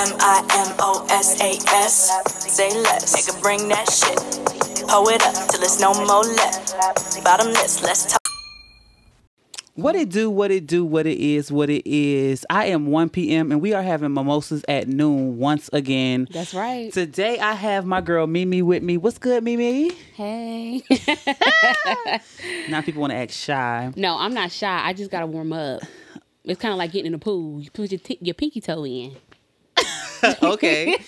M I M O S A S. Say less, nigga, bring that shit. Pull it up till there's no more left. Bottomless, let's talk. What it do, what it do, what it is, what it is. I am 1 p.m. and we are having mimosas at noon once again. That's right. Today I have my girl Mimi with me. What's good, Mimi? Hey. Now people want to act shy. no, I'm not shy. I just gotta warm up. It's kind of like getting in the pool. You put your t- your pinky toe in. okay.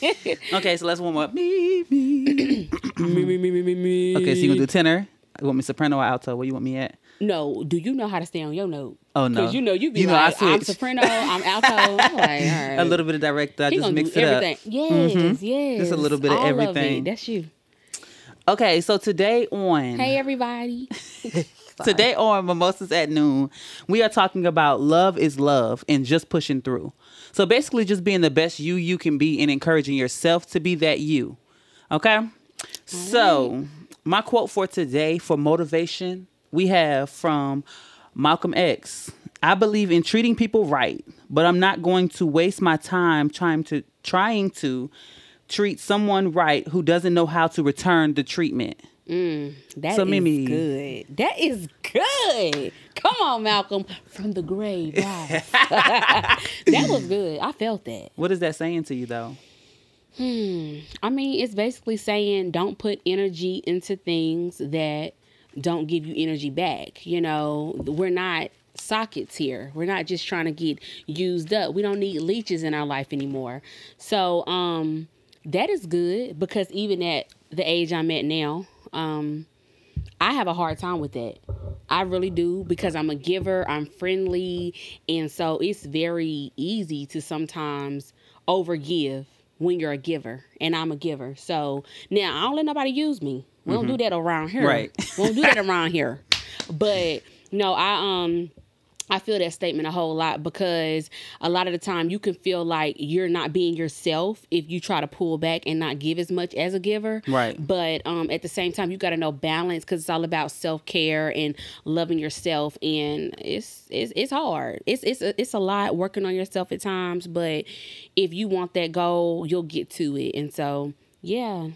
Okay, so let's warm up. Me, me. me, me, me, me, me, me. Okay, so you gonna do tenor? You want me soprano or alto? Where you want me at? No, do you know how to stay on your note? Oh, no. Because you know you be You know, I I'm soprano, I'm alto. I'm like, all right. A little bit of director. I He just gonna mix do it everything. up. Yes, Mhm. yes. Just a little bit of All everything. it. That's you. Okay, so today on Hey, everybody. Today on Mimosas at Noon, we are talking about love is love and just pushing through. So basically, just being the best you you can be and encouraging yourself to be that you. Okay? So, my quote for today for motivation we have from Malcolm X. I believe in treating people right, but I'm not going to waste my time trying to trying to treat someone right who doesn't know how to return the treatment. That So, is Mimi- good. That is good. Come on, Malcolm, from the grave. that was good. I felt that. What is that saying to you though? Hmm. I mean, it's basically saying don't put energy into things that don't give you energy back. You know, we're not sockets here. We're not just trying to get used up. We don't need leeches in our life anymore. So, um that is good because even at the age I'm at now, um I have a hard time with that. I really do because I'm a giver, I'm friendly, and so it's very easy to sometimes overgive when you're a giver, and I'm a giver. So now I don't let nobody use me. We don't do that around here. Right. we don't do that around here. But no, I um I feel that statement a whole lot because a lot of the time you can feel like you're not being yourself if you try to pull back and not give as much as a giver. Right. But um, at the same time, you got to know balance because it's all about self care and loving yourself, and it's it's it's hard. It's it's a, it's a lot working on yourself at times, but if you want that goal, you'll get to it. And so, yeah,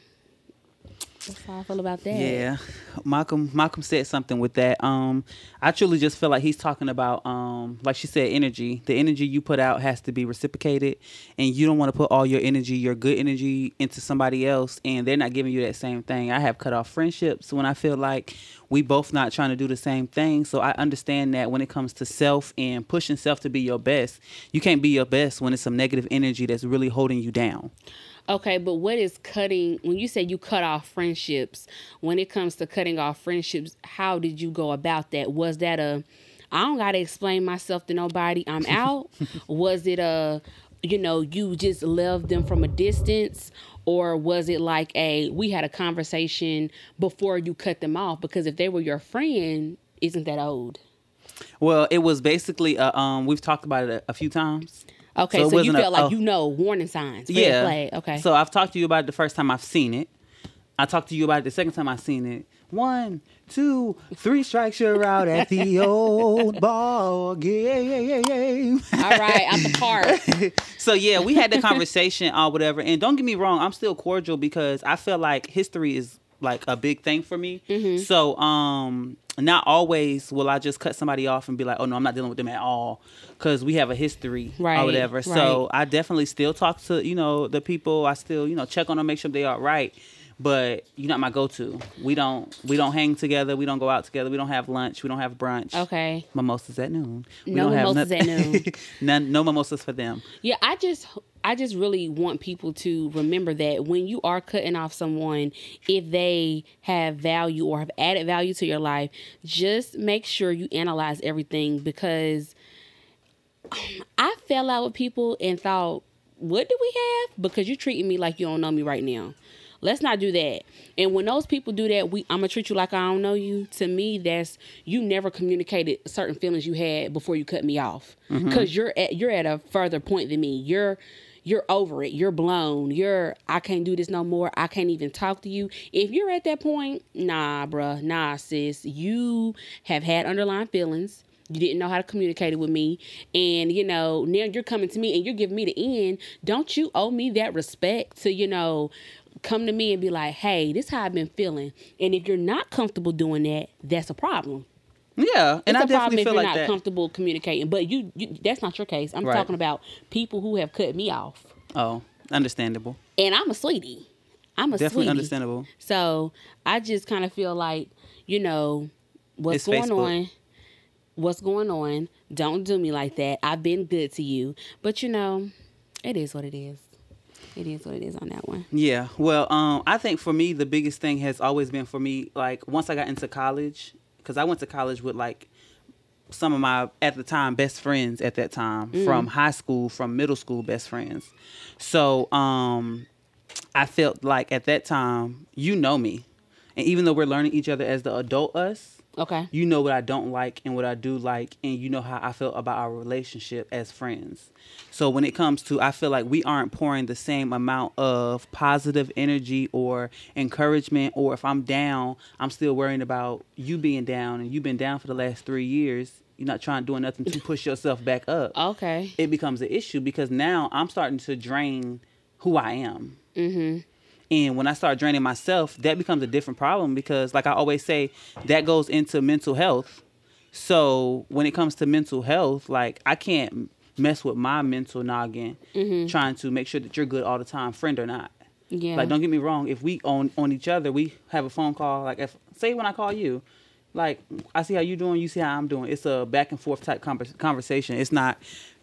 that's how I feel about that. Yeah, Malcolm. Malcolm said something with that. Um, I truly just feel like he's talking about, um, like she said, energy. The energy you put out has to be reciprocated, and you don't want to put all your energy, your good energy, into somebody else, and they're not giving you that same thing. I have cut off friendships when I feel like we both not trying to do the same thing. So I understand that when it comes to self and pushing self to be your best, you can't be your best when it's some negative energy that's really holding you down. Okay, but what is cutting? When you say you cut off friendships, when it comes to cutting off friendships, how did you go about that? Was that a I don't gotta explain myself to nobody. I'm out. was it a you know you just loved them from a distance, or was it like a we had a conversation before you cut them off? Because if they were your friend, isn't that old? Well, it was basically, uh, um, we've talked about it a, a few times. Okay, So so, you wasn't a- like oh. you know warning signs. Yeah. flag. Okay. So I've talked to you about it the first time I've seen it. I talked to you about it the second time I've seen it. One, two, three strikes you're out at the old ball game. All right, out the park. so yeah, we had the conversation or whatever. And don't get me wrong, I'm still cordial because I feel like history is like a big thing for me. Mm-hmm. So um not always will I just cut somebody off and be like, oh no, I'm not dealing with them at all because we have a history Right, or whatever. So I definitely still talk to you know the people. I still you know check on them, make sure they are right. But you're not my go-to. We don't we don't hang together. We don't go out together. We don't have lunch. We don't have brunch. Okay. Mimosas at noon. We No don't have mimosas at noon. None, no mimosas for them. Yeah, I just I just really want people to remember that when you are cutting off someone, if they have value or have added value to your life, just make sure you analyze everything because I fell out with people and thought, what do we have? Because you're treating me like you don't know me right now. Let's not do that. And when those people do that, we I'm gonna treat you like I don't know you. To me, that's you never communicated certain feelings you had before you cut me off. Mm-hmm. Because you're at you're at a further point than me. You're you're over it. You're blown. You're I can't do this no more. I can't even talk to you. If you're at that point, nah, bruh, nah, sis. You have had underlying feelings. You didn't know how to communicate it with me. And, you know, now you're coming to me and you're giving me the end. Don't you owe me that respect to, you know, come to me and be like, hey, this is how I've been feeling. And if you're not comfortable doing that, that's a problem. Yeah, and It's I definitely if you're not comfortable communicating. But you, you that's not your case. I'm Right. talking about people who have cut me off. Oh, understandable. And I'm a sweetie. I'm a Definitely sweetie. understandable. So I just kind of feel like, you know, what's It's going Facebook. on? What's going on? Don't do me like that. I've been good to you. But you know, it is what it is. It is what it is on that one. Yeah. Well, um, I think for me the biggest thing has always been for me like once I got into college because I went to college with like some of my at the time best friends at that time from high school, from middle school best friends. So um, I felt like at that time you know me, and even though we're learning each other as the adult us, Okay. you know what I don't like and what I do like, and you know how I feel about our relationship as friends. So when it comes to, I feel like we aren't pouring the same amount of positive energy or encouragement, or if I'm down, I'm still worrying about you being down, and you've been down for the last three years. You're not trying doing nothing to push yourself back up. Okay. It becomes an issue because now I'm starting to drain who I am. Mm-hmm. And when I start draining myself, that becomes a different problem because, like I always say, that goes into mental health. So when it comes to mental health, like I can't mess with my mental noggin mm-hmm. trying to make sure that you're good all the time, friend or not. Yeah. Like, don't get me wrong. If we on on each other, we have a phone call. Like, if say when I call you, like I see how you doing, you see how I'm doing. It's a back and forth type convers- conversation. It's not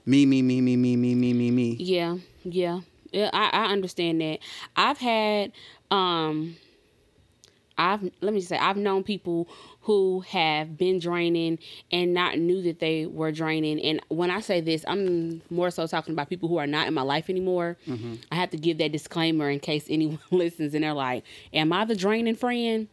me, me, me, me, me, me, me, me, me. Yeah, yeah, yeah. I, I understand that. I've had, um, I've let me say, I've known people who have been draining and not knew that they were draining. And when I say this, I'm more so talking about people who are not in my life anymore. I have to give that disclaimer in case anyone listens and they're like, "Am I the draining friend?"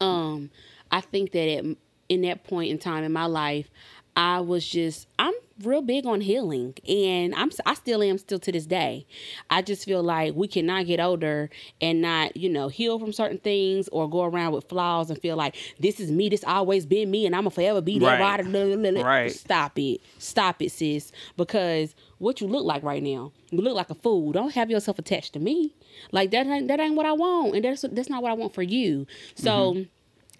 um i think that at, in that point in time in my life i was just i'm real big on healing and i'm i still am still to this day. I just feel like we cannot get older and not you know heal from certain things or go around with flaws and feel like this is me this always been me and i'm gonna forever be that. Right. blah, blah, blah, blah. Right. stop it. Stop it sis. Because what you look like right now you look like a fool. Don't have yourself attached to me. Like that ain't that ain't what i want and that's that's not what i want for you. So mm-hmm.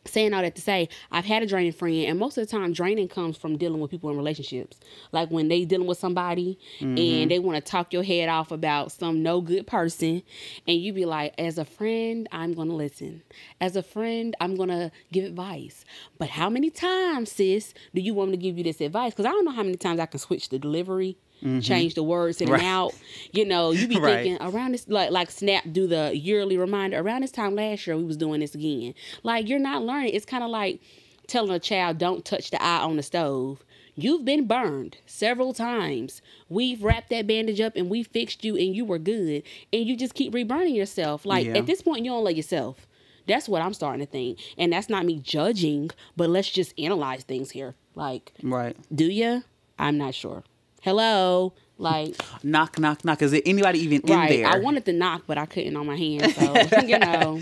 Saying all that to say, I've had a draining friend, and most of the time, draining comes from dealing with people in relationships. Like when they dealing with somebody and mm-hmm. they want to talk your head off about some no good person, and you be like, as a friend, I'm gonna listen. As a friend, I'm gonna give advice. But how many times, sis, do you want me to give you this advice? Because I don't know how many times I can switch the delivery. Mm-hmm. Change the words in Right. and out. You know, you be Right. thinking around this like like Snap do the yearly reminder. Around this time last year, we was doing this again. Like you're not learning. It's kind of like telling a child don't touch the eye on the stove. You've been burned several times. We've wrapped that bandage up and we fixed you and you were good. And you just keep reburning yourself. Like Yeah. at this point, you don't love yourself. That's what I'm starting to think. And that's not me judging, but let's just analyze things here. Like, Right. do you? I'm not sure. Hello? Like, Knock, knock, knock. Is there anybody even right. in there? I wanted to knock, but I couldn't on my hand. So, you know.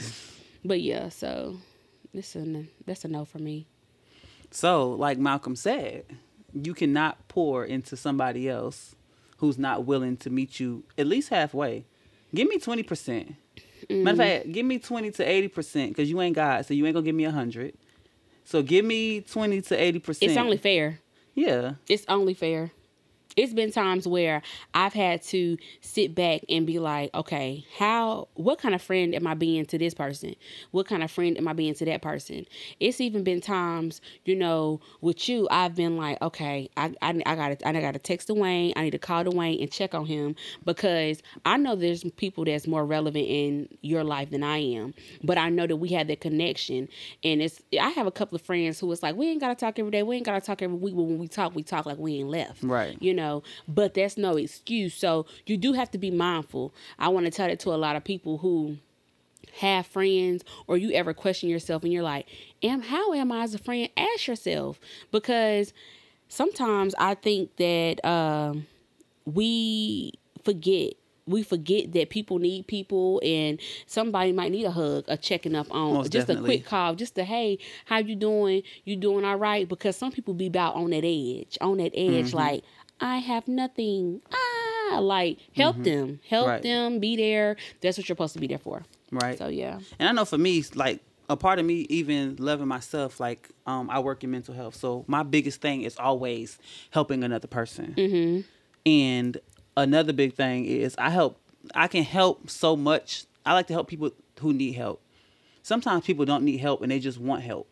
But yeah, so this a, that's a no for me. So, like Malcolm said, you cannot pour into somebody else who's not willing to meet you at least halfway. Give me 20%. percent Matter of mm. fact, give me 20 to 80% because you ain't God, so you ain't going to give me 100. So give me 20 to 80%. It's only fair. Yeah. It's only fair. It's been times where I've had to sit back and be like, okay, how, what kind of friend am I being to this person? What kind of friend am I being to that person? It's even been times, you know, with you, I've been like, okay, I, I, I gotta, I gotta text Dwayne. I need to call Dwayne and check on him because I know there's people that's more relevant in your life than I am. But I know that we have that connection, and it's. I have a couple of friends who was like, we ain't gotta talk every day. We ain't gotta talk every week. But when we talk, we talk like we ain't left Right. you know but that's no excuse so you do have to be mindful i want to tell that to a lot of people who have friends or you ever question yourself and you're like am how am i as a friend ask yourself because sometimes i think that um, we forget we forget that people need people and somebody might need a hug, a checking up on Most just definitely. a quick call, just a hey, how you doing? You doing all right? Because some people be about on that edge, on that edge, Mm-hmm. like I have nothing. Ah, like help them, help Mm-hmm. Right. them, be there. That's what you're supposed to be there for. Right. So yeah, And I know for me, like a part of me even loving myself, like um, I work in mental health. So my biggest thing is always helping another person. Mm-hmm. And another big thing is I help. I can help so much. I like to help people who need help. Sometimes people don't need help and they just want help.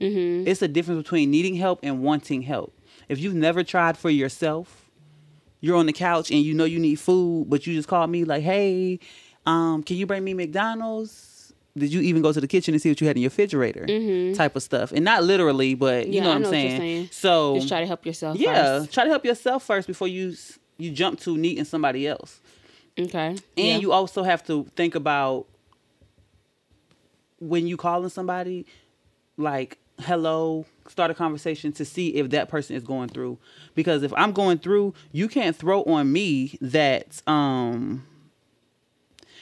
Mm-hmm. It's a difference between needing help and wanting help. If you've never tried for yourself, you're on the couch and you know you need food, but you just call me like, "Hey, um, can you bring me McDonald's?" Did you even go to the kitchen and see what you had in your refrigerator? Type of stuff, and not literally, but you Mm-hmm. Yeah, know what I'm know what saying. saying. So just try to help yourself. yeah, first. try to help yourself first before you you jump to needing somebody else. Okay. And yeah. you also have to think about when you calling somebody, like, hello, start a conversation to see if that person is going through. Because if I'm going through, you can't throw on me that um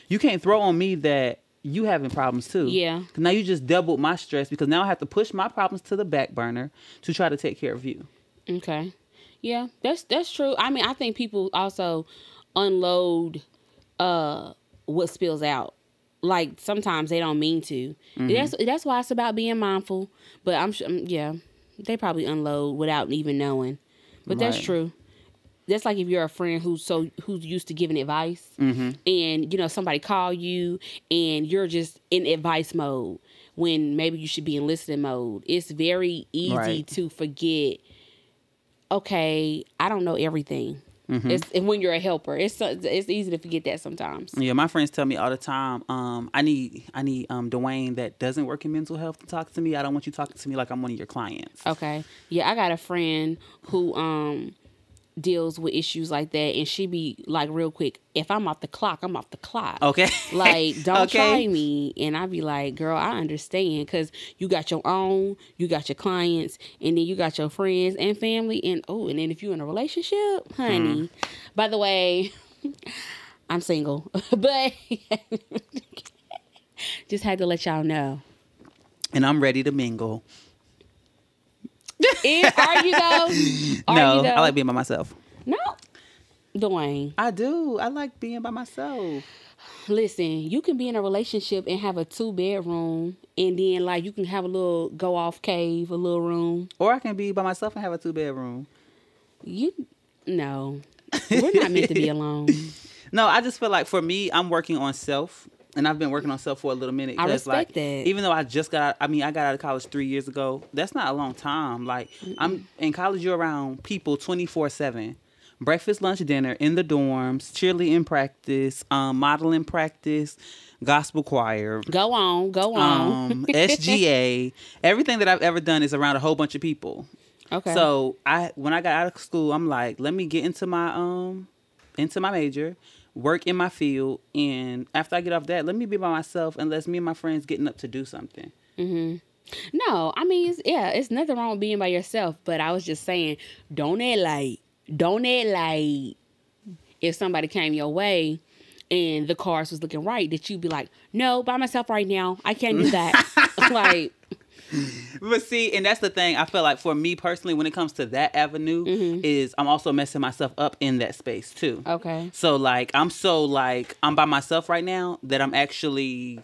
you can't throw on me that you having problems too. Yeah. Now you just doubled my stress because now I have to push my problems to the back burner to try to take care of you. Okay. Yeah, that's that's true. I mean, I think people also unload uh what spills out. Like sometimes they don't mean to. Mm-hmm. That's that's why it's about being mindful. But I'm sure, yeah, they probably unload without even knowing. But that's true. That's like if you're a friend who's so who's used to giving advice, Mm-hmm. and you know somebody call you and you're just in advice mode when maybe you should be in listening mode. It's very easy Right. to forget okay, I don't know everything. Mm-hmm. It's and when you're a helper, it's it's easy to forget that sometimes. Yeah, my friends tell me all the time, um, I need I need um Dwayne that doesn't work in mental health to talk to me. I don't want you talking to me like I'm one of your clients. Okay, yeah, I got a friend who um deals with issues like that, and she be like real quick. If I'm off the clock, I'm off the clock. Okay. Like, don't Okay. try me. And I be like, girl, I understand because you got your own, you got your clients, and then you got your friends and family. And oh, and then if you're in a relationship, honey. Hmm. By the way, I'm single, but just had to let y'all know. And I'm ready to mingle. Is, are you though? Are no, you though? I like being by myself. No, Dwayne. I do. I like being by myself. Listen, you can be in a relationship and have a two bedroom, and then like you can have a little go off cave, a little room. Or I can be by myself and have a two bedroom. You no, we're not meant to be alone. No, I just feel like for me, I'm working on self. And I've been working on self for a little minute. I respect like, that. Even though I just got out, I mean, I got out of college three years ago. That's not a long time. Like, I'm in college, you're around people 24 7. Breakfast, lunch, dinner, in the dorms, cheerleading practice, um, modeling practice, gospel choir, Go on, go on. um, SGA. Everything that I've ever done is around a whole bunch of people. okay. So I when I got out of school, I'm like, let me get into my um into my major, work in my field, and after I get off that, let me be by myself unless me and my friends getting up to do something. Mm-hmm. no, I mean, it's, yeah, it's nothing wrong with being by yourself. But I was just saying, don't act like, don't act like, if somebody came your way. And the cars was looking right, that you'd be like, no, by myself right now. I can't do that. like, But see, and that's the thing. I feel like for me personally, when it comes to that avenue, is I'm also messing myself up in that space too. okay. So like I'm so like I'm by myself right now that I'm actually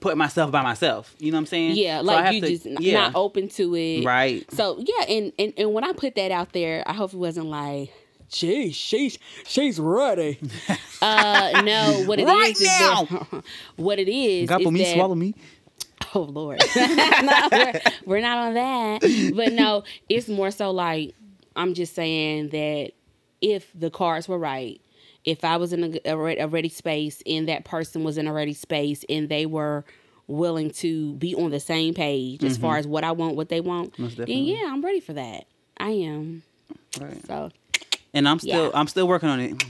putting myself by myself. You know what I'm saying? Yeah, So I like have you to- just n- yeah. not open to it. Right. So yeah, and, and and when I put that out there, I hope it wasn't like, gee, she's she's ready. uh, no, what it is Right is that- what it is Gobble is me, that, swallow me. Oh Lord, No, we're, we're not on that. But no, it's more so like I'm just saying that if the cards were right, if I was in a, a, a ready space and that person was in a ready space and they were willing to be on the same page as far as what I want, what they want, Mm-hmm. Then yeah, I'm ready for that. I am. Right. So, And I'm still Yeah. I'm still working on it.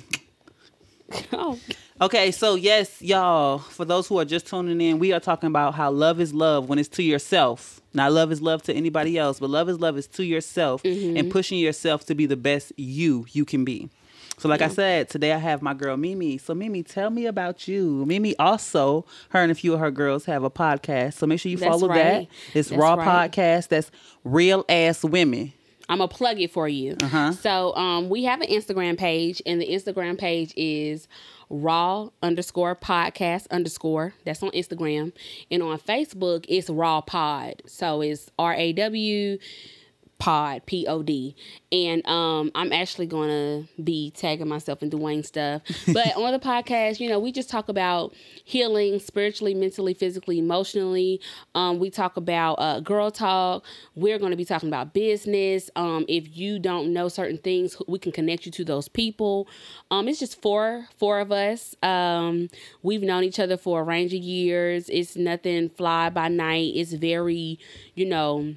Oh, Okay, so yes, y'all, for those who are just tuning in, we are talking about how love is love when it's to yourself. Not love is love to anybody else, but love is love is to yourself Mm-hmm. and pushing yourself to be the best you you can be. So, like I said, today I have my girl Mimi. So, Mimi, tell me about you. Mimi also, her and a few of her girls have a podcast. So make sure you That's follow that. It's That's Raw right. Podcast. That's Real Ass Women. I'm gonna plug it for you. Uh-huh. So um, we have an Instagram page, and the Instagram page is raw underscore podcast underscore. That's on Instagram, and on Facebook it's raw pod. So it's R A W pod p o d. And um i'm actually gonna be tagging myself and doing stuff. But on the podcast you know we just talk about healing spiritually mentally physically emotionally. Um we talk about uh girl talk. We're gonna be talking about business. Um if you don't know certain things we can connect you to those people. Um it's just four four of us. Um we've known each other for a range of years. It's nothing fly by night. It's very you know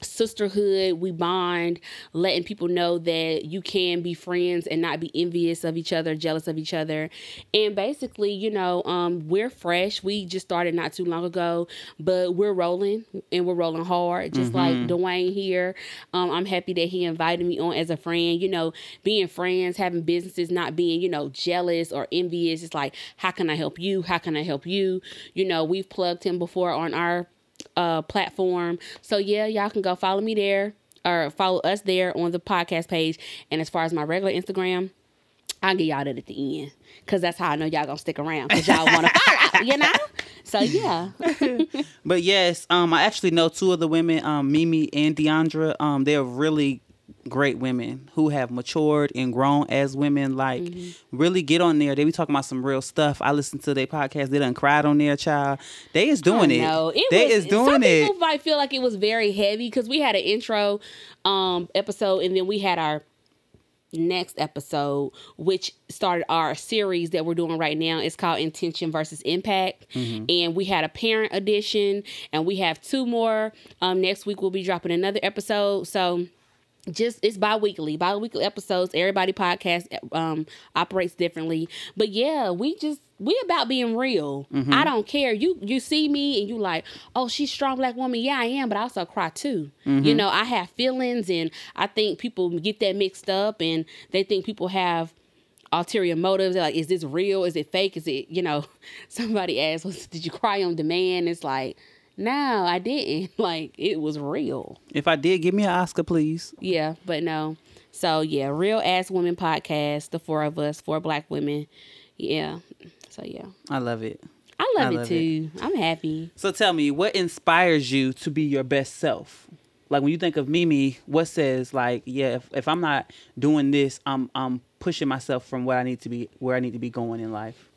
sisterhood we bond letting people know that you can be friends and not be envious of each other jealous of each other. And basically you know um we're fresh. We just started not too long ago but we're rolling and we're rolling hard. Just like dwayne here um i'm happy that he invited me on as a friend. You know being friends having businesses not being you know jealous or envious. It's like how can i help you? How can i help you? You know we've plugged him before on our uh platform. So yeah, y'all can go follow me there or follow us there on the podcast page. And as far as my regular Instagram, I'll get y'all that at the end. Cause that's how I know y'all gonna stick around. Cause y'all wanna follow, you know? So yeah. But yes, um, I actually know two of the women, um, Mimi and Deandra. Um, they're really great women who have matured and grown as women. Like, Mm-hmm. really get on there. They be talking about some real stuff. I listen to their podcast. They done cried on their child. They is doing it. No, they was, is doing some it. people might feel like it was very heavy because we had an intro um episode and then we had our next episode which started our series that we're doing right now it's called intention versus impact Mm-hmm. and we had a parent edition and we have two more um next week we'll be dropping another episode so just it's bi-weekly. Bi-weekly episodes. Everybody podcast um operates differently. But yeah we just we about being real. I don't care. You you see me and you like oh she's strong black woman. Yeah i am but i also cry too. You know i have feelings and i think people get that mixed up and they think people have ulterior motives. They're like is this real? Is it fake? Is it you know somebody asked did you cry on demand? It's like no i didn't like it was real If I did, give me an Oscar, please. yeah, but no. So yeah, real ass women podcast. The four of us, four black women. Yeah. So yeah, I love it. I love I it love too. I'm happy. So tell me, what inspires you to be your best self? Like when you think of Mimi, what says like, yeah, if, if I'm not doing this, I'm I'm pushing myself from where I need to be where I need to be going in life.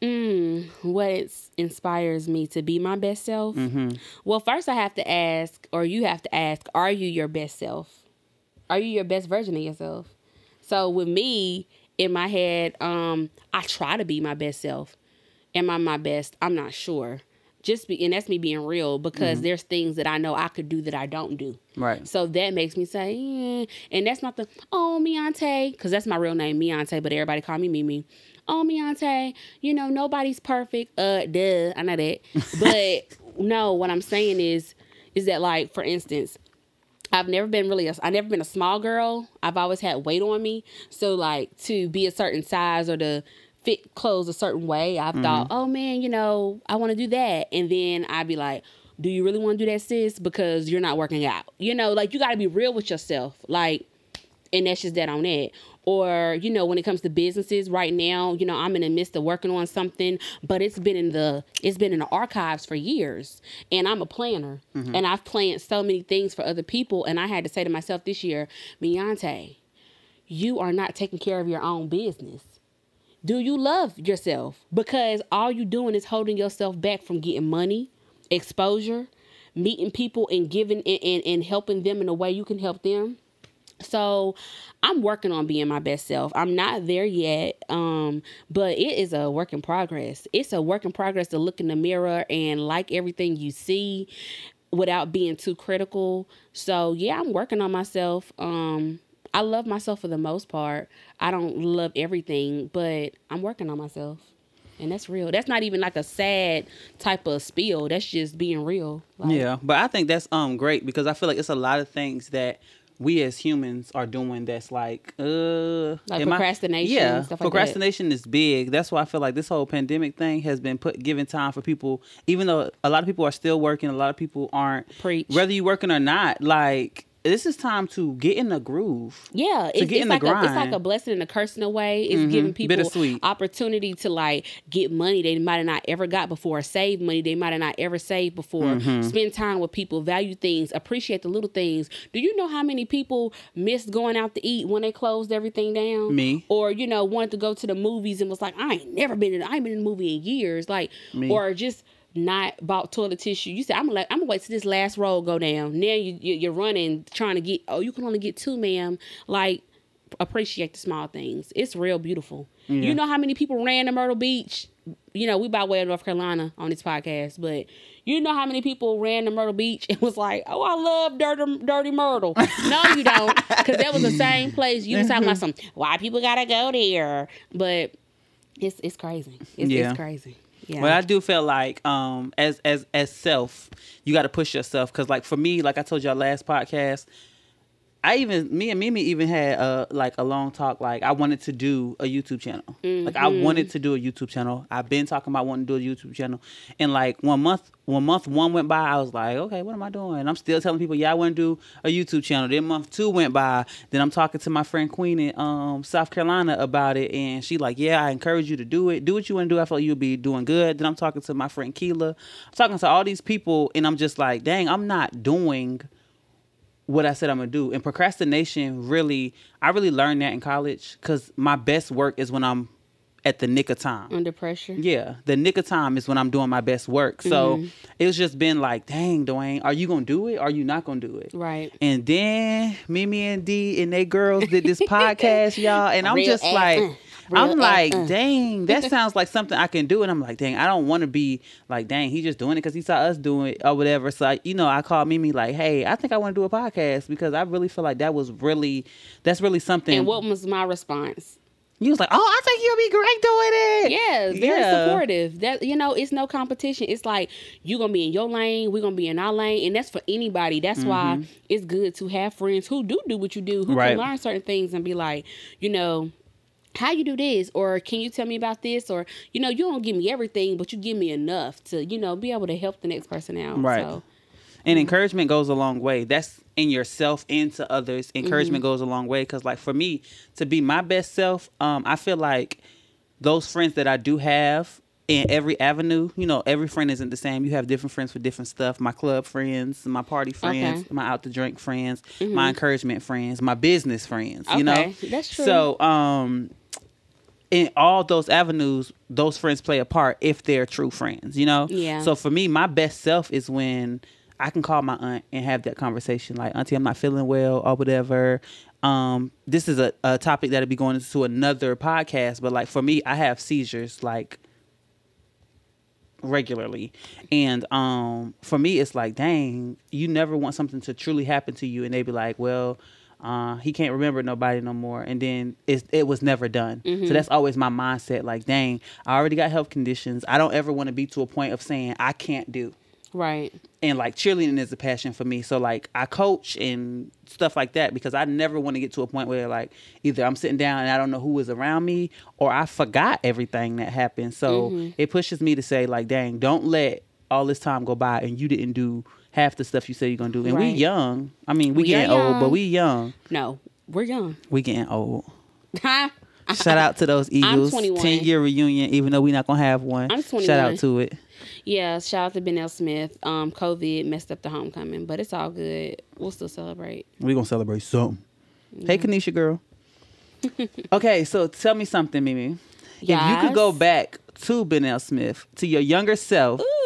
Mm, what inspires me to be my best self? Mm-hmm. Well, first I have to ask, or you have to ask, are you your best self? Are you your best version of yourself? So with me in my head, um, I try to be my best self. Am I my best? I'm not sure. Just be, and that's me being real because there's things that I know I could do that I don't do. Right. So that makes me say, eh. and that's not the oh Miante, because that's my real name, Miante, but everybody call me Mimi. Oh Miante, you know nobody's perfect. Uh, duh, I know that. But no, what I'm saying is, is that like for instance, I've never been really a, I've never been a small girl. I've always had weight on me. So like to be a certain size or to fit clothes a certain way, I've thought, oh man, you know, I want to do that. And then I'd be like, do you really want to do that, sis? Because you're not working out. You know, like you got to be real with yourself. Like, and that's just that on that. Or, you know, when it comes to businesses right now, you know, I'm in the midst of working on something, but it's been in the it's been in the archives for years. And I'm a planner. Mm-hmm. And I've planned so many things for other people. And I had to say to myself this year, Beyonce, you are not taking care of your own business. Do you love yourself? Because all you're doing is holding yourself back from getting money, exposure, meeting people and giving and, and, and helping them in a way you can help them. So I'm working on being my best self. I'm not there yet, um, but it is a work in progress. It's a work in progress to look in the mirror and like everything you see without being too critical. So yeah, I'm working on myself. Um, I love myself for the most part. I don't love everything, but I'm working on myself. And that's real. That's not even like a sad type of spiel. That's just being real. Like, Yeah, but I think that's um great because I feel like it's a lot of things that we as humans are doing that's like uh Like am I- procrastination yeah stuff like procrastination is big that's why i feel like this whole pandemic thing has been put given time for people even though a lot of people are still working a lot of people aren't Preach. whether you're working or not like this is time to get in the groove Yeah, it's, get it's in the like a, it's like a blessing and a curse in a way. It's giving people Bittersweet. opportunity to like get money they might have not ever got before, save money they might have not ever saved before, Mm-hmm. spend time with people, value things, appreciate the little things. Do you know how many people missed going out to eat when they closed everything down? Me. Or you know wanted to go to the movies and was like, I ain't never been in, I ain't been in a movie in years. Like, Me. or just not bought toilet tissue. You said I'm gonna I'm gonna wait till this last roll go down. Now you, you you're running trying to get. Oh, you can only get two, ma'am. Like appreciate the small things. It's real beautiful. You know how many people ran to Myrtle Beach? You know we by way of North Carolina on this podcast, but you know how many people ran to Myrtle Beach and was like, "Oh, I love dirty, dirty Myrtle." no, you don't, because that was the same place. You was talking about some why people gotta go there, but it's it's crazy. It's, Yeah. it's crazy. Yeah. But I do feel like um as as as self, you got to push yourself cuz like for me, like I told y'all last podcast, I even me and Mimi even had a like a long talk like I wanted to do a YouTube channel. Like I Mm-hmm. wanted to do a YouTube channel. I've been talking about wanting to do a YouTube channel. And like one month one month one went by, I was like, okay, what am I doing? And I'm still telling people, yeah, I want to do a YouTube channel. Then month 2 went by, then I'm talking to my friend Queen in um South Carolina about it and she like, yeah, I encourage you to do it. Do what you want to do. I feel like you'll be doing good. Then I'm talking to my friend Keela. I'm talking to all these people and I'm just like, dang, I'm not doing what I said I'm gonna do. And procrastination really, I really learned that in college because my best work is when I'm at the nick of time. under pressure. Yeah, the nick of time is when I'm doing my best work. So Mm-hmm. it's just been like, dang, Dwayne, are you gonna do it? Or are you not gonna do it? Right. And then Mimi and D and they girls did this podcast, y'all, and I'm Real just ass, like, real I'm like, uh. dang, that sounds like something I can do, and I'm like, dang, I don't want to be like, dang, he just doing it because he saw us doing it or whatever. So I, you know, I called Mimi like, hey, I think I want to do a podcast because I really feel like that was really, that's really something. And what was my response? you was like, oh, I think you'll be great doing it. Yeah, very Yeah. supportive. That you know, it's no competition. It's like you're gonna be in your lane, we're gonna be in our lane, and that's for anybody. That's why it's good to have friends who do do what you do, who Mm-hmm. Right. can learn certain things and be like, you know. How you do this, or can you tell me about this, or you know, you don't give me everything, but you give me enough to, you know, be able to help the next person out. Right. So, And encouragement goes a long way. That's in yourself and to others. Encouragement Mm-hmm. goes a long way because, like, for me to be my best self, um, I feel like those friends that I do have in every avenue, you know, every friend isn't the same. You have different friends for different stuff. My club friends, my party friends, Okay. Mm-hmm. my out to drink friends, my encouragement friends, my business friends. You know, that's true. So, um, in all those avenues, those friends play a part if they're true friends, you know? Yeah. So for me, my best self is when I can call my aunt and have that conversation like, Auntie, I'm not feeling well or whatever. Um, this is a, a topic that'll be going into another podcast, but like for me, I have seizures like regularly. And um for me it's like, dang, you never want something to truly happen to you and they be like, Well, uh, he can't remember nobody no more, and then it was never done. So that's always my mindset. Like, dang, I already got health conditions. I don't ever want to be to a point of saying I can't do. right. And like cheerleading is a passion for me. So like I coach and stuff like that because I never want to get to a point where like either I'm sitting down and I don't know who is around me or I forgot everything that happened. So it pushes me to say like, dang, don't let all this time go by and you didn't do half the stuff you say you're gonna do. And we Right. young. I mean, we, We getting old, but we young. No, we're young. We getting old. Huh? Shout out to those Eagles. 21. 10 year reunion, even though we're not going to have one. I'm 21. Shout out to it. Yeah, shout out to Ben L. Smith. Um, COVID messed up the homecoming, but it's all good. We'll still celebrate. We're going to celebrate something. Hey, Kanisha girl. okay, so tell me something, Mimi. If you could go back to Ben L. Smith, to your younger self, Ooh.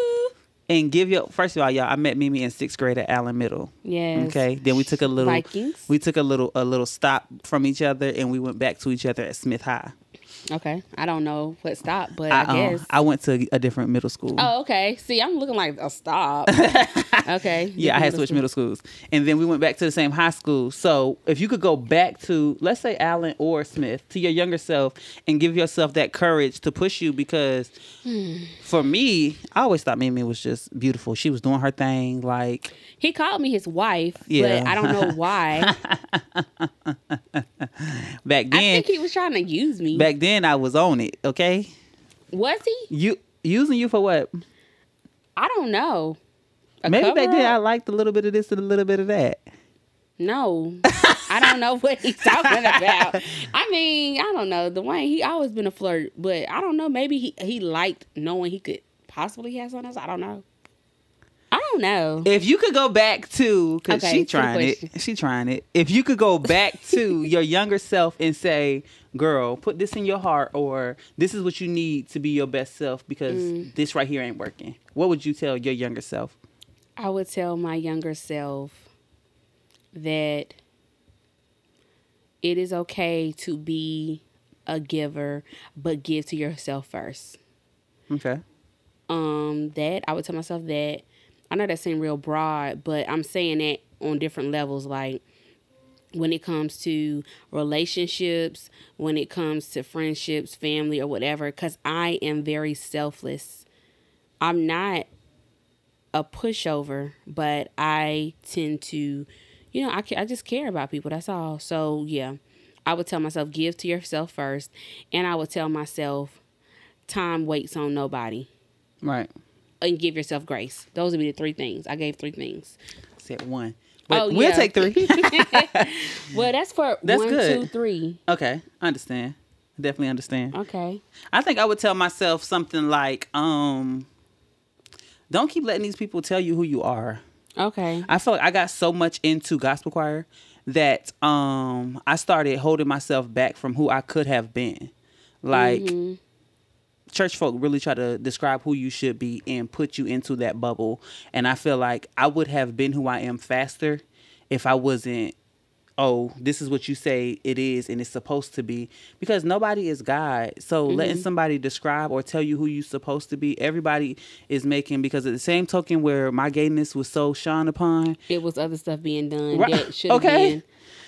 And give your, first of all, y'all, I met Mimi in sixth grade at Allen Middle. Yes. Okay. Then we took a little Vikings. we took a little a little stop from each other and we went back to each other at Smith High. Okay. I don't know what stop, but I, I, um, guess. I went to a different middle school. oh, okay. See, I'm looking like a stop. okay. Yeah, I had switched middle schools, and then we went back to the same high school. So if you could go back to, let's say Allen or Smith, to your younger self, and give yourself that courage to push you, because for me, I always thought Mimi was just beautiful. She was doing her thing, like He called me his wife, Yeah. but I don't know why. back then, I think he was trying to use me. back then, I was on it. Okay, was he? you using you for what? I don't know. A Maybe back then I liked a little bit of this and a little bit of that. No, I don't know what he's talking about. I mean, I don't know. Dwayne, he always been a flirt, but I don't know. Maybe he he liked knowing he could possibly have something else. I don't know. I don't know. If you could go back to, cause Okay, she trying it, she trying it. If you could go back to your younger self and say, "Girl, put this in your heart," or "This is what you need to be your best self," because Mm. this right here ain't working. What would you tell your younger self? I would tell my younger self that it is okay to be a giver, but give to yourself first. Okay. um that i would tell myself that i know that seems real broad but i'm saying that on different levels like when it comes to relationships when it comes to friendships family or whatever because i am very selfless i'm not a pushover but i tend to you know i, I just care about people that's all so yeah i would tell myself give to yourself first and i would tell myself time waits on nobody Right. and give yourself grace. Those would be the three things. I gave three things. Said one, but Oh, we'll yeah. take three. Well, that's for That's one, good. two, three. okay, understand. Definitely understand. Okay. I think I would tell myself something like, um, "Don't keep letting these people tell you who you are." Okay. I feel like I got so much into gospel choir that um I started holding myself back from who I could have been. Like Mm-hmm. church folk really try to describe who you should be and put you into that bubble. And I feel like I would have been who I am faster if I wasn't oh, this is what you say it is and it's supposed to be because nobody is God. So Mm-hmm. letting somebody describe or tell you who you're supposed to be, everybody is making because at the same token where my gayness was so shone upon, It was other stuff being done Right. that should have Okay. been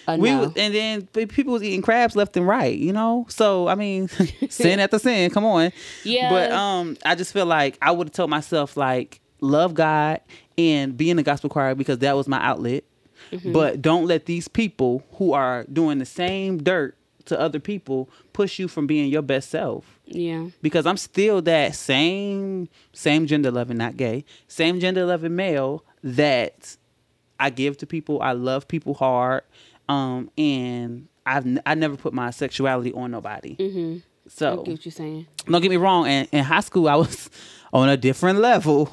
a we no. and then people was eating crabs left and right, you know. So I mean, sin after sin. Come on. Yeah. But um, I just feel like I would have told myself like love God and be in the gospel choir because that was my outlet. Mm-hmm. But don't let these people who are doing the same dirt to other people push you from being your best self yeah. because I'm still that same same gender loving, not gay, same gender loving male that I give to people. I love people hard, um, and I've n- I never put my sexuality on nobody. Mm-hmm. I get what you're saying. don't get me wrong. And in high school, I was on a different level.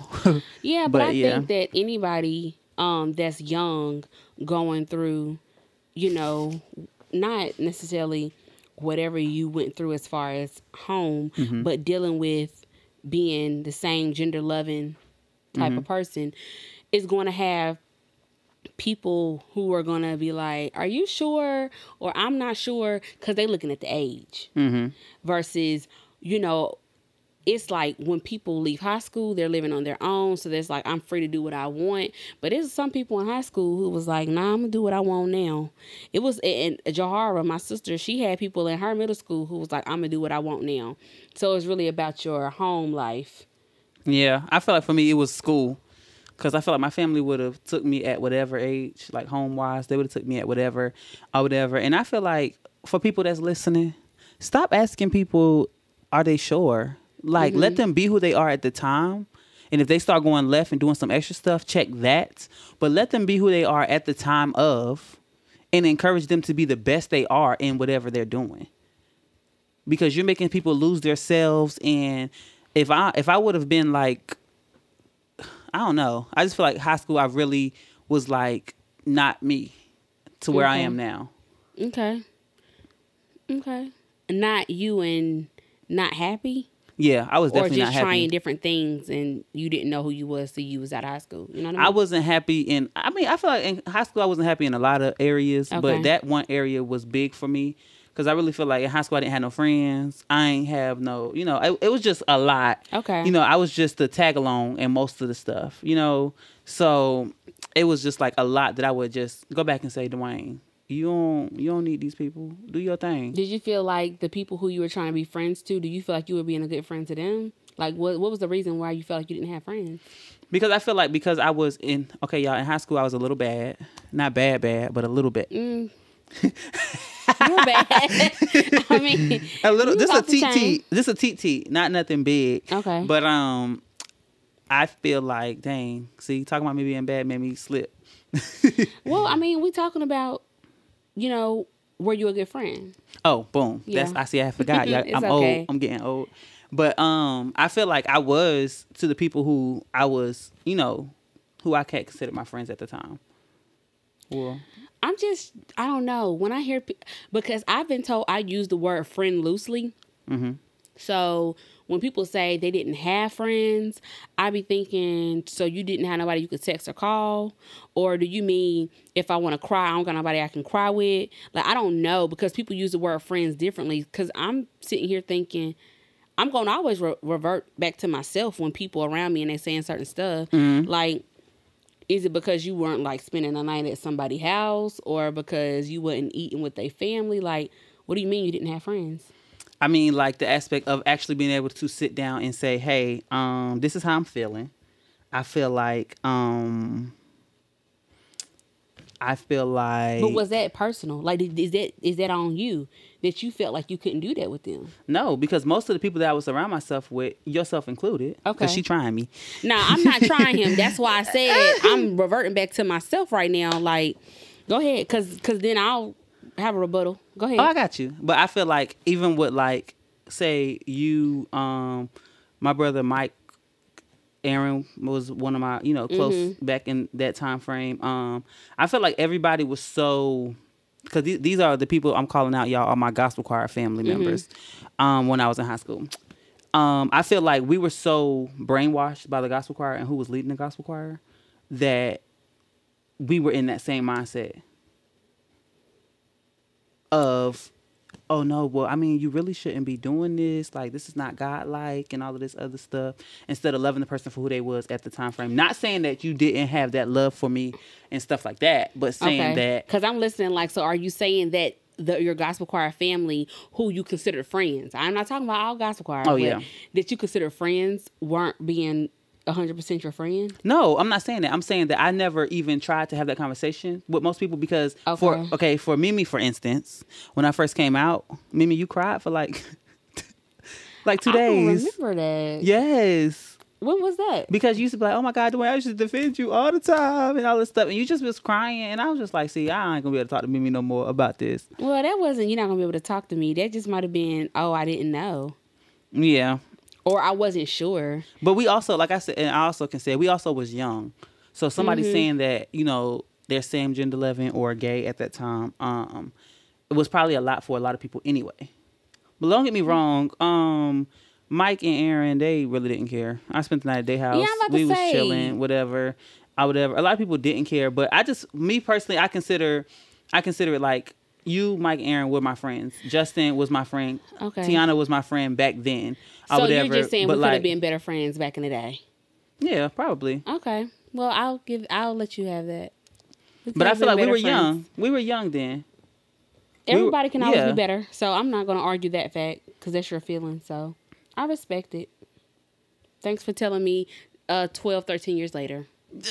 Yeah, but, But, I yeah. think that anybody um that's young going through, you know, not necessarily whatever you went through as far as home, Mm-hmm. but dealing with being the same gender loving type Mm-hmm. of person is going to have people who are going to be like, "Are you sure?" or "I'm not sure" cuz they're looking at the age hmm versus you know it's like when people leave high school they're living on their own. So there's like i'm free to do what i want. But there's some people in high school who was like nah i'm gonna do what i want now. It was in jahara my sister she had people in her middle school who was like i'm gonna do what i want now. So it's really about your home life. Yeah, I feel like for me it was school, because I feel like my family would have took me at whatever age, like home wise, they would have took me at whatever or whatever. And I feel like for people that's listening, stop asking people, are they sure? Like let mm-hmm. them be who they are at the time. And if they start going left and doing some extra stuff, check that. But let them be who they are at the time of, and encourage them to be the best they are in whatever they're doing. Because you're making people lose themselves and if i if i would have been like i don't know. I just feel like high school i really was like not me to where i am now. Okay. Okay. Not you and not happy yeah i was definitely or just trying happy different things and you didn't know who you was till you was out of high school you know what i mean I wasn't happy in. I mean, I feel like in high school I wasn't happy in a lot of areas, Okay. but that one area was big for me Cause I really feel like in high school I didn't have no friends. I ain't have no, you know, it, it was just a lot. Okay. You know, I was just the tag along and most of the stuff, you know. So it was just like a lot that I would just go back and say, Dwayne, you don't you don't need these people. Do your thing. Did you feel like the people who you were trying to be friends to, do you feel like you were being a good friend to them? Like what what was the reason why you felt like you didn't have friends? Because I feel like because I was in okay, y'all, in high school I was a little bad. Not bad bad, but a little bit. Mm. You're bad. I mean, a little this a off the chain. TT. This a TT, not nothing big. Okay. But um I feel like, dang, see, talking about me being bad made me slip. Well, I mean, we talking about, you know, were you a good friend? Oh, boom. That's I see I forgot. Yeah, I'm okay. old. I'm getting old. But um I feel like I was to the people who I was, you know, who I can't consider my friends at the time. Well, I'm just, I don't know. When I hear, because I've been told I use the word friend loosely. Mhm. So when people say they didn't have friends, I be thinking, so you didn't have nobody you could text or call? Or do you mean if I want to cry, I don't got nobody I can cry with? Like, I don't know because people use the word friends differently. Because I'm sitting here thinking, I'm going to always re- revert back to myself when people around me and they saying certain stuff. Mm-hmm. Like, is it because you weren't like spending the night at somebody's house or because you wasn't eating with their family? Like, what do you mean you didn't have friends? I mean like the aspect of actually being able to sit down and say, "Hey, um this is how I'm feeling." I feel like um I feel like But was that personal? Like, is that is that on you that you felt like you couldn't do that with them? No, because most of the people that I was around myself with, yourself included, Okay. because she trying me. Nah, I'm not trying him. That's why I said I'm reverting back to myself right now. Like, go ahead, cause cause then I'll have a rebuttal. Go ahead. Oh, I got you. But I feel like even with like, say you, um, my brother Mike, Aaron was one of my, you know, close back in that time frame. Um, I feel like everybody was so. Because these, these are the people I'm calling out, y'all are my gospel choir family members. Um, when I was in high school, um, I feel like we were so brainwashed by the gospel choir and who was leading the gospel choir that we were in that same mindset of oh no well i mean you really shouldn't be doing this like this is not godlike and all of this other stuff instead of loving the person for who they was at the time frame not saying that you didn't have that love for me and stuff like that but saying that Because I'm listening. Like, so are you saying that the your gospel choir family, who you consider friends, I'm not talking about all gospel choir. Oh, but yeah. that you consider friends weren't being 100 percent your friend. no i'm not saying that i'm saying that i never even tried to have that conversation with most people because for Okay. okay for mimi for instance when i first came out mimi you cried for like like two I don't days remember that. yes When was that? because you used to be like, "Oh my God, Dwayne, I used to defend you all the time and all this stuff," and you just was crying, and I was just like, "See, I ain't gonna be able to talk to Mimi no more about this." Well, that wasn't. You're not gonna be able to talk to me. That just might have been. Oh, I didn't know, Yeah, or I wasn't sure. but we also, like I said, and I also can say, we also was young, so somebody saying that you know they're same gender living or gay at that time, um, it was probably a lot for a lot of people anyway. But don't get me wrong, um. Mike and Aaron, they really didn't care. I spent the night at their house. Yeah, I'm about to we was say. chilling, whatever. I whatever. A lot of people didn't care, but I just me personally, I consider I consider it like you, Mike, Aaron were my friends. Justin was my friend. Okay. Tiana was my friend back then. So whatever. you're just saying we could like, have been better friends back in the day. Yeah, probably. Okay. Well, I'll give. I'll let you have that. We But I feel like we were better young. We were young then. were- Everybody can always yeah. be better, so I'm not gonna argue that fact because that's your feeling. So I respect it. Thanks for telling me. Uh, 12, 13 years later. All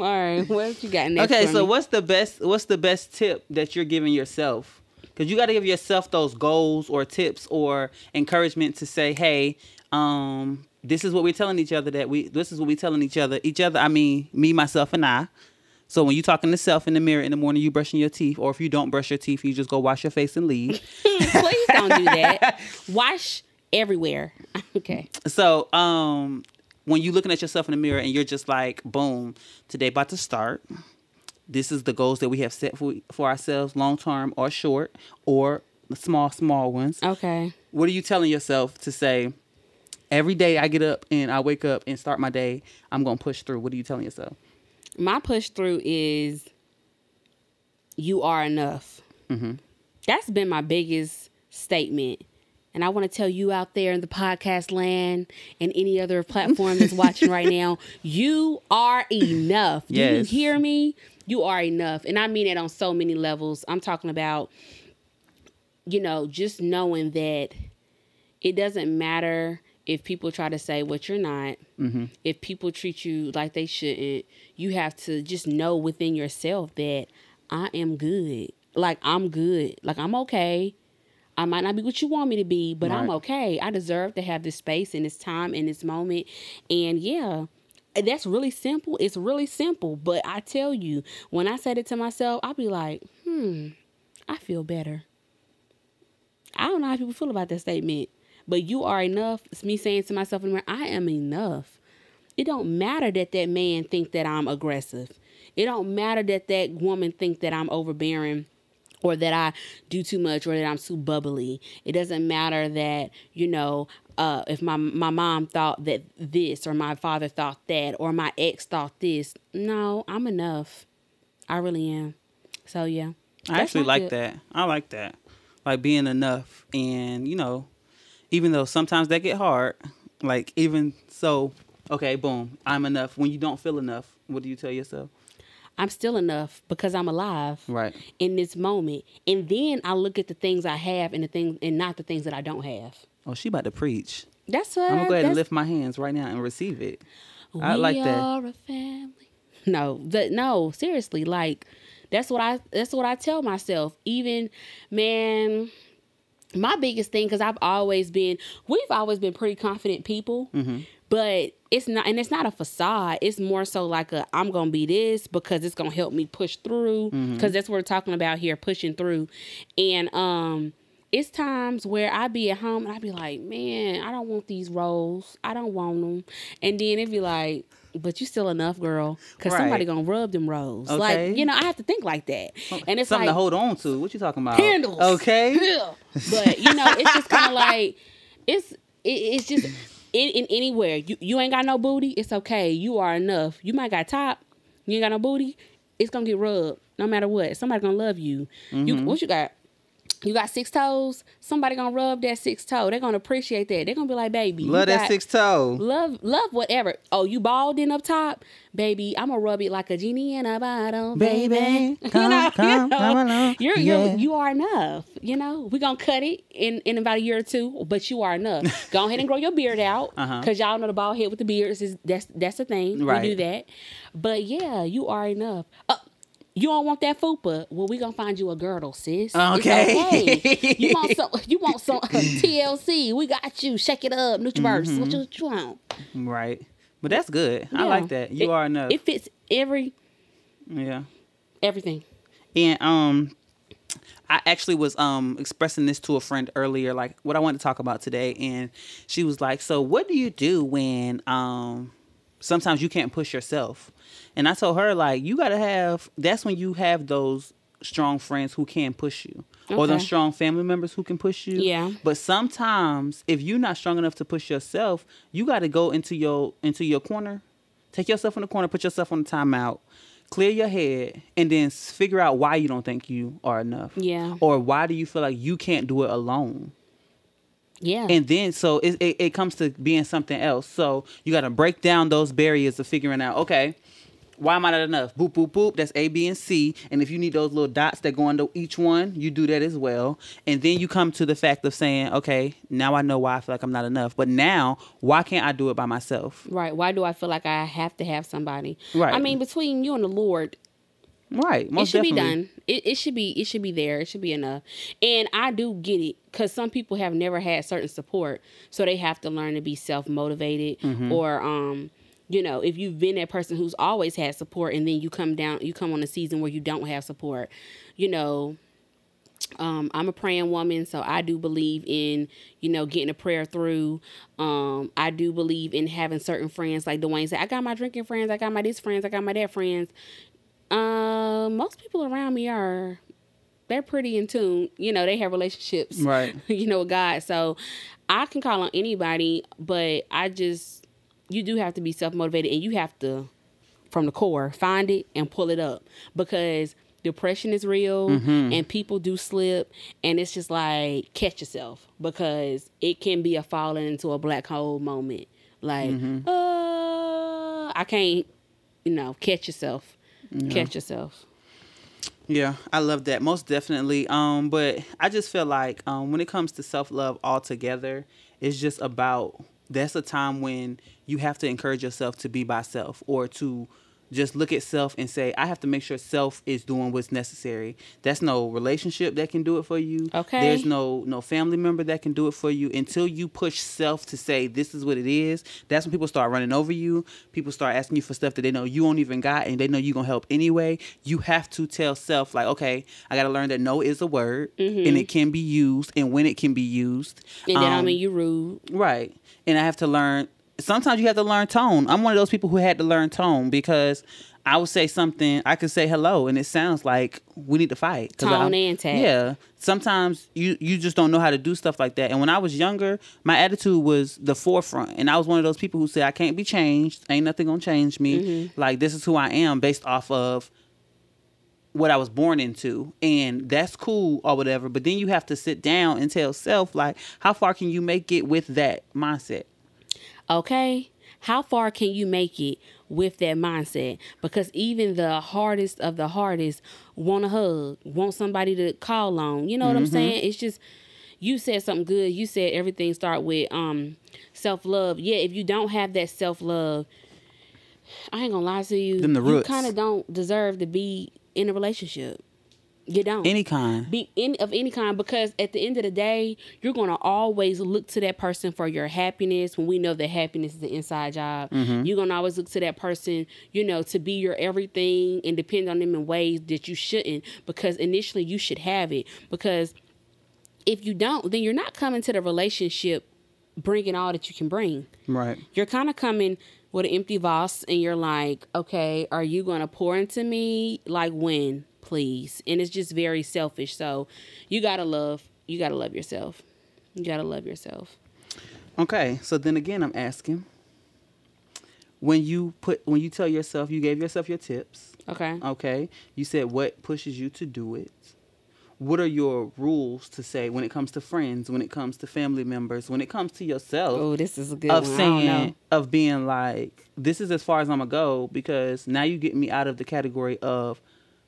right, what you got next? Okay, so me? what's the best what's the best tip that you're giving yourself? Because you got to give yourself those goals or tips or encouragement to say, hey, um, this is what we're telling each other that we this is what we're telling each other. Each other, I mean me, myself, and I. So when you talking to self in the mirror in the morning, you brushing your teeth, or if you don't brush your teeth, you just go wash your face and leave. Please don't do that. Wash everywhere. Okay. So, um, when you're looking at yourself in the mirror and you're just like, boom, today about to start. This is the goals that we have set for for ourselves, long term or short, or small, small ones. Okay. What are you telling yourself to say? Every day I get up and I wake up and start my day, I'm gonna push through. What are you telling yourself? My push through is you are enough. Mm-hmm. That's been my biggest statement. And I want to tell you out there in the podcast land and any other platform that's watching right now, you are enough. Do Yes. you hear me? You are enough. And I mean it on so many levels. I'm talking about, you know, just knowing that it doesn't matter if people try to say what you're not, mm-hmm. if people treat you like they shouldn't, you have to just know within yourself that I am good. Like I'm good. Like I'm okay. I might not be what you want me to be, but I'm okay. I deserve to have this space and this time and this moment. And yeah, that's really simple. It's really simple. But I tell you, when I said it to myself, I'll be like, hmm, I feel better. I don't know how people feel about that statement, but you are enough. It's me saying to myself, in the mirror, I am enough. It don't matter that that man think that I'm aggressive. It don't matter that that woman think that I'm overbearing or that I do too much or that I'm too bubbly. It doesn't matter that, you know, uh, if my my mom thought that this or my father thought that or my ex thought this. No, I'm enough. I really am. So yeah. I actually like tip. that. I like that. Like being enough. And, you know, even though sometimes that get hard, like even so, okay, boom, I'm enough. When you don't feel enough, what do you tell yourself? I'm still enough because I'm alive. Right. in this moment. And then I look at the things I have and the things and not the things that I don't have. Oh, she about to preach. That's what I'm gonna go ahead and lift my hands right now and receive it. I we like that. are a family. No, the, no, seriously, like that's what I that's what I tell myself. Even man, my biggest thing because I've always been we've always been pretty confident people, Mm-hmm. But it's not and it's not a facade. It's more so like a I'm gonna be this because it's gonna help me push through because Mm-hmm. that's what we're talking about here, pushing through, and um. It's times where I be at home and I be like, man, I don't want these roles. I don't want them. And then it be like, but you still enough, girl, because somebody gonna rub them rolls. Okay. Like, you know, I have to think like that. And it's Something like to hold on to. What you talking about? handles. Okay. Yeah. But you know, it's just kind of like it's it, it's just in, in anywhere. You you ain't got no booty. It's okay. You are enough. You might got top. You ain't got no booty. It's gonna get rubbed no matter what. Somebody gonna love you. Mm-hmm. You what you got? You got six toes. Somebody gonna rub that six toe. They're gonna appreciate that. They're gonna be like, baby, Love that six toe. Love, love, whatever. Oh, you balding up top, baby. I'm gonna rub it like a genie in a bottle, baby. Baby, you come, know, come, you know, come along. you're, Yeah. you're you are enough. You know, we gonna cut it in in about a year or two, but you are enough. Go ahead and grow your beard out, Uh-huh. cause y'all know the bald head with the beards is that's that's the thing. We do that, but yeah, you are enough. Uh, you don't want that fupa? Well, we gonna find you a girdle, sis. Okay. okay. You want some? You want some TLC? We got you. Shake it up, Nutriverse. Mm-hmm. What you, what you want? Right. But that's good. I like that. You It- are enough. It fits every yeah. everything. And um I actually was um expressing this to a friend earlier, like what I wanted to talk about today, and she was like, So what do you do when um sometimes you can't push yourself? And I told her, like, you gotta have that's when you have those strong friends who can push you. Or those strong family members who can push you. Yeah. But sometimes if you're not strong enough to push yourself, you gotta go into your into your corner, take yourself in the corner, put yourself on the timeout, clear your head, and then figure out why you don't think you are enough. Yeah. Or why do you feel like you can't do it alone? Yeah. And then so it, it, it comes to being something else. So you got to break down those barriers of figuring out, okay, why am I not enough? Boop, boop, boop. That's A, B, and C. And if you need those little dots that go into each one, you do that as well. And then you come to the fact of saying, okay, now I know why I feel like I'm not enough. But now, why can't I do it by myself? right. Why do I feel like I have to have somebody? Right. I mean, between you and the Lord, Right. It should be done. It, it should be it should be there. It should be enough. And I do get it because some people have never had certain support, so they have to learn to be self motivated. Mm-hmm. Or um, you know, if you've been that person who's always had support, and then you come down, you come on a season where you don't have support, you know. Um, I'm a praying woman, so I do believe in, you know, getting a prayer through. Um, I do believe in having certain friends, like Dwayne said. I got my drinking friends, I got my this friends, I got my that friends. Uh, most people around me are they're pretty in tune. You know, they have relationships, Right. you know, with God. So I can call on anybody, but I just you do have to be self motivated and you have to from the core find it and pull it up. Because depression is real and people do slip and it's just like catch yourself. Because it can be a falling into a black hole moment. Like uh i can't you know catch yourself. Catch yourself. Yeah, I love that. Most definitely. Um, but I just feel like um, when it comes to self love altogether, it's just about that's a time when you have to encourage yourself to be by self or to just look at self and say, I have to make sure self is doing what's necessary. That's no relationship that can do it for you. Okay. There's no no family member that can do it for you until you push self to say this is what it is. That's when people start running over you. People start asking you for stuff that they know you won't even got and they know you're gonna help anyway. You have to tell self like, okay, I gotta learn that no is a word and it can be used and when it can be used. and then i Um, mean you rude Right. And I have to learn sometimes you have to learn tone. I'm one of those people who had to learn tone because I would say something, I could say hello and it sounds like we need to fight. Tone I- and tag. Yeah. Sometimes you you just don't know how to do stuff like that. And when I was younger, my attitude was the forefront. And I was one of those people who said I can't be changed. Ain't nothing gonna change me. Mm-hmm. Like this is who I am based off of what I was born into. And that's cool or whatever. But then you have to sit down and tell self like how far can you make it with that mindset? Okay? How far can you make it with that mindset? Because even the hardest of the hardest want a hug want somebody to call on. You know what i'm saying? It's just you said something good. You said everything start with um self-love. Yeah if you don't have that self-love i ain't gonna lie to you Them the roots. you kind of don't deserve to be in a relationship you don't Any kind. be in of any kind because at the end of the day you're going to always look to that person for your happiness when we know that happiness is an inside job mm-hmm. you're going to always look to that person you know to be your everything and depend on them in ways that you shouldn't because initially you should have it because if you don't then you're not coming to the relationship bringing all that you can bring Right. you're kind of coming with an empty vase and you're like, okay, are you going to pour into me? Like when, please? And it's just very selfish. So you got to love, you got to love yourself. You got to love yourself. Okay. So then again I'm asking when you put when you tell yourself you gave yourself your tips, Okay. okay? You said what pushes you to do it. What are your rules to say when it comes to friends, when it comes to family members, when it comes to yourself? Oh, this is a good of one. I don't know. saying of being like this is as far as I'm gonna go because now you get me out of the category of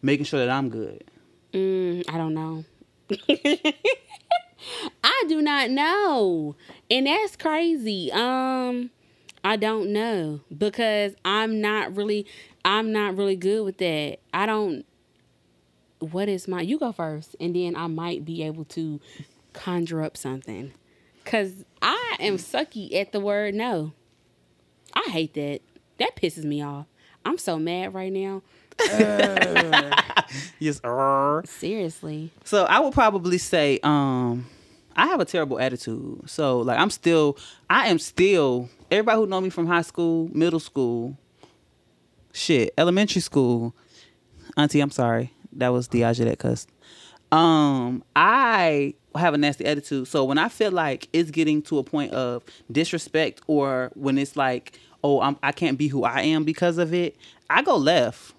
making sure that I'm good. Mm, I don't know. I do not know. And that's crazy. Um I don't know because I'm not really I'm not really good with that. I don't what is my you go first and then I might be able to conjure up something. Cuz I am sucky at the word no. I hate that. That pisses me off. I'm so mad right now. Yes. er. Seriously. So I would probably say, um, I have a terrible attitude. So like I'm still, I am still. Everybody who know me from high school, middle school, shit, elementary school. Auntie, I'm sorry, that was Diaja that cussed. Um, I have a nasty attitude. So when I feel like it's getting to a point of disrespect, or when it's like, oh, I'm, I can't be who I am because of it, I go left.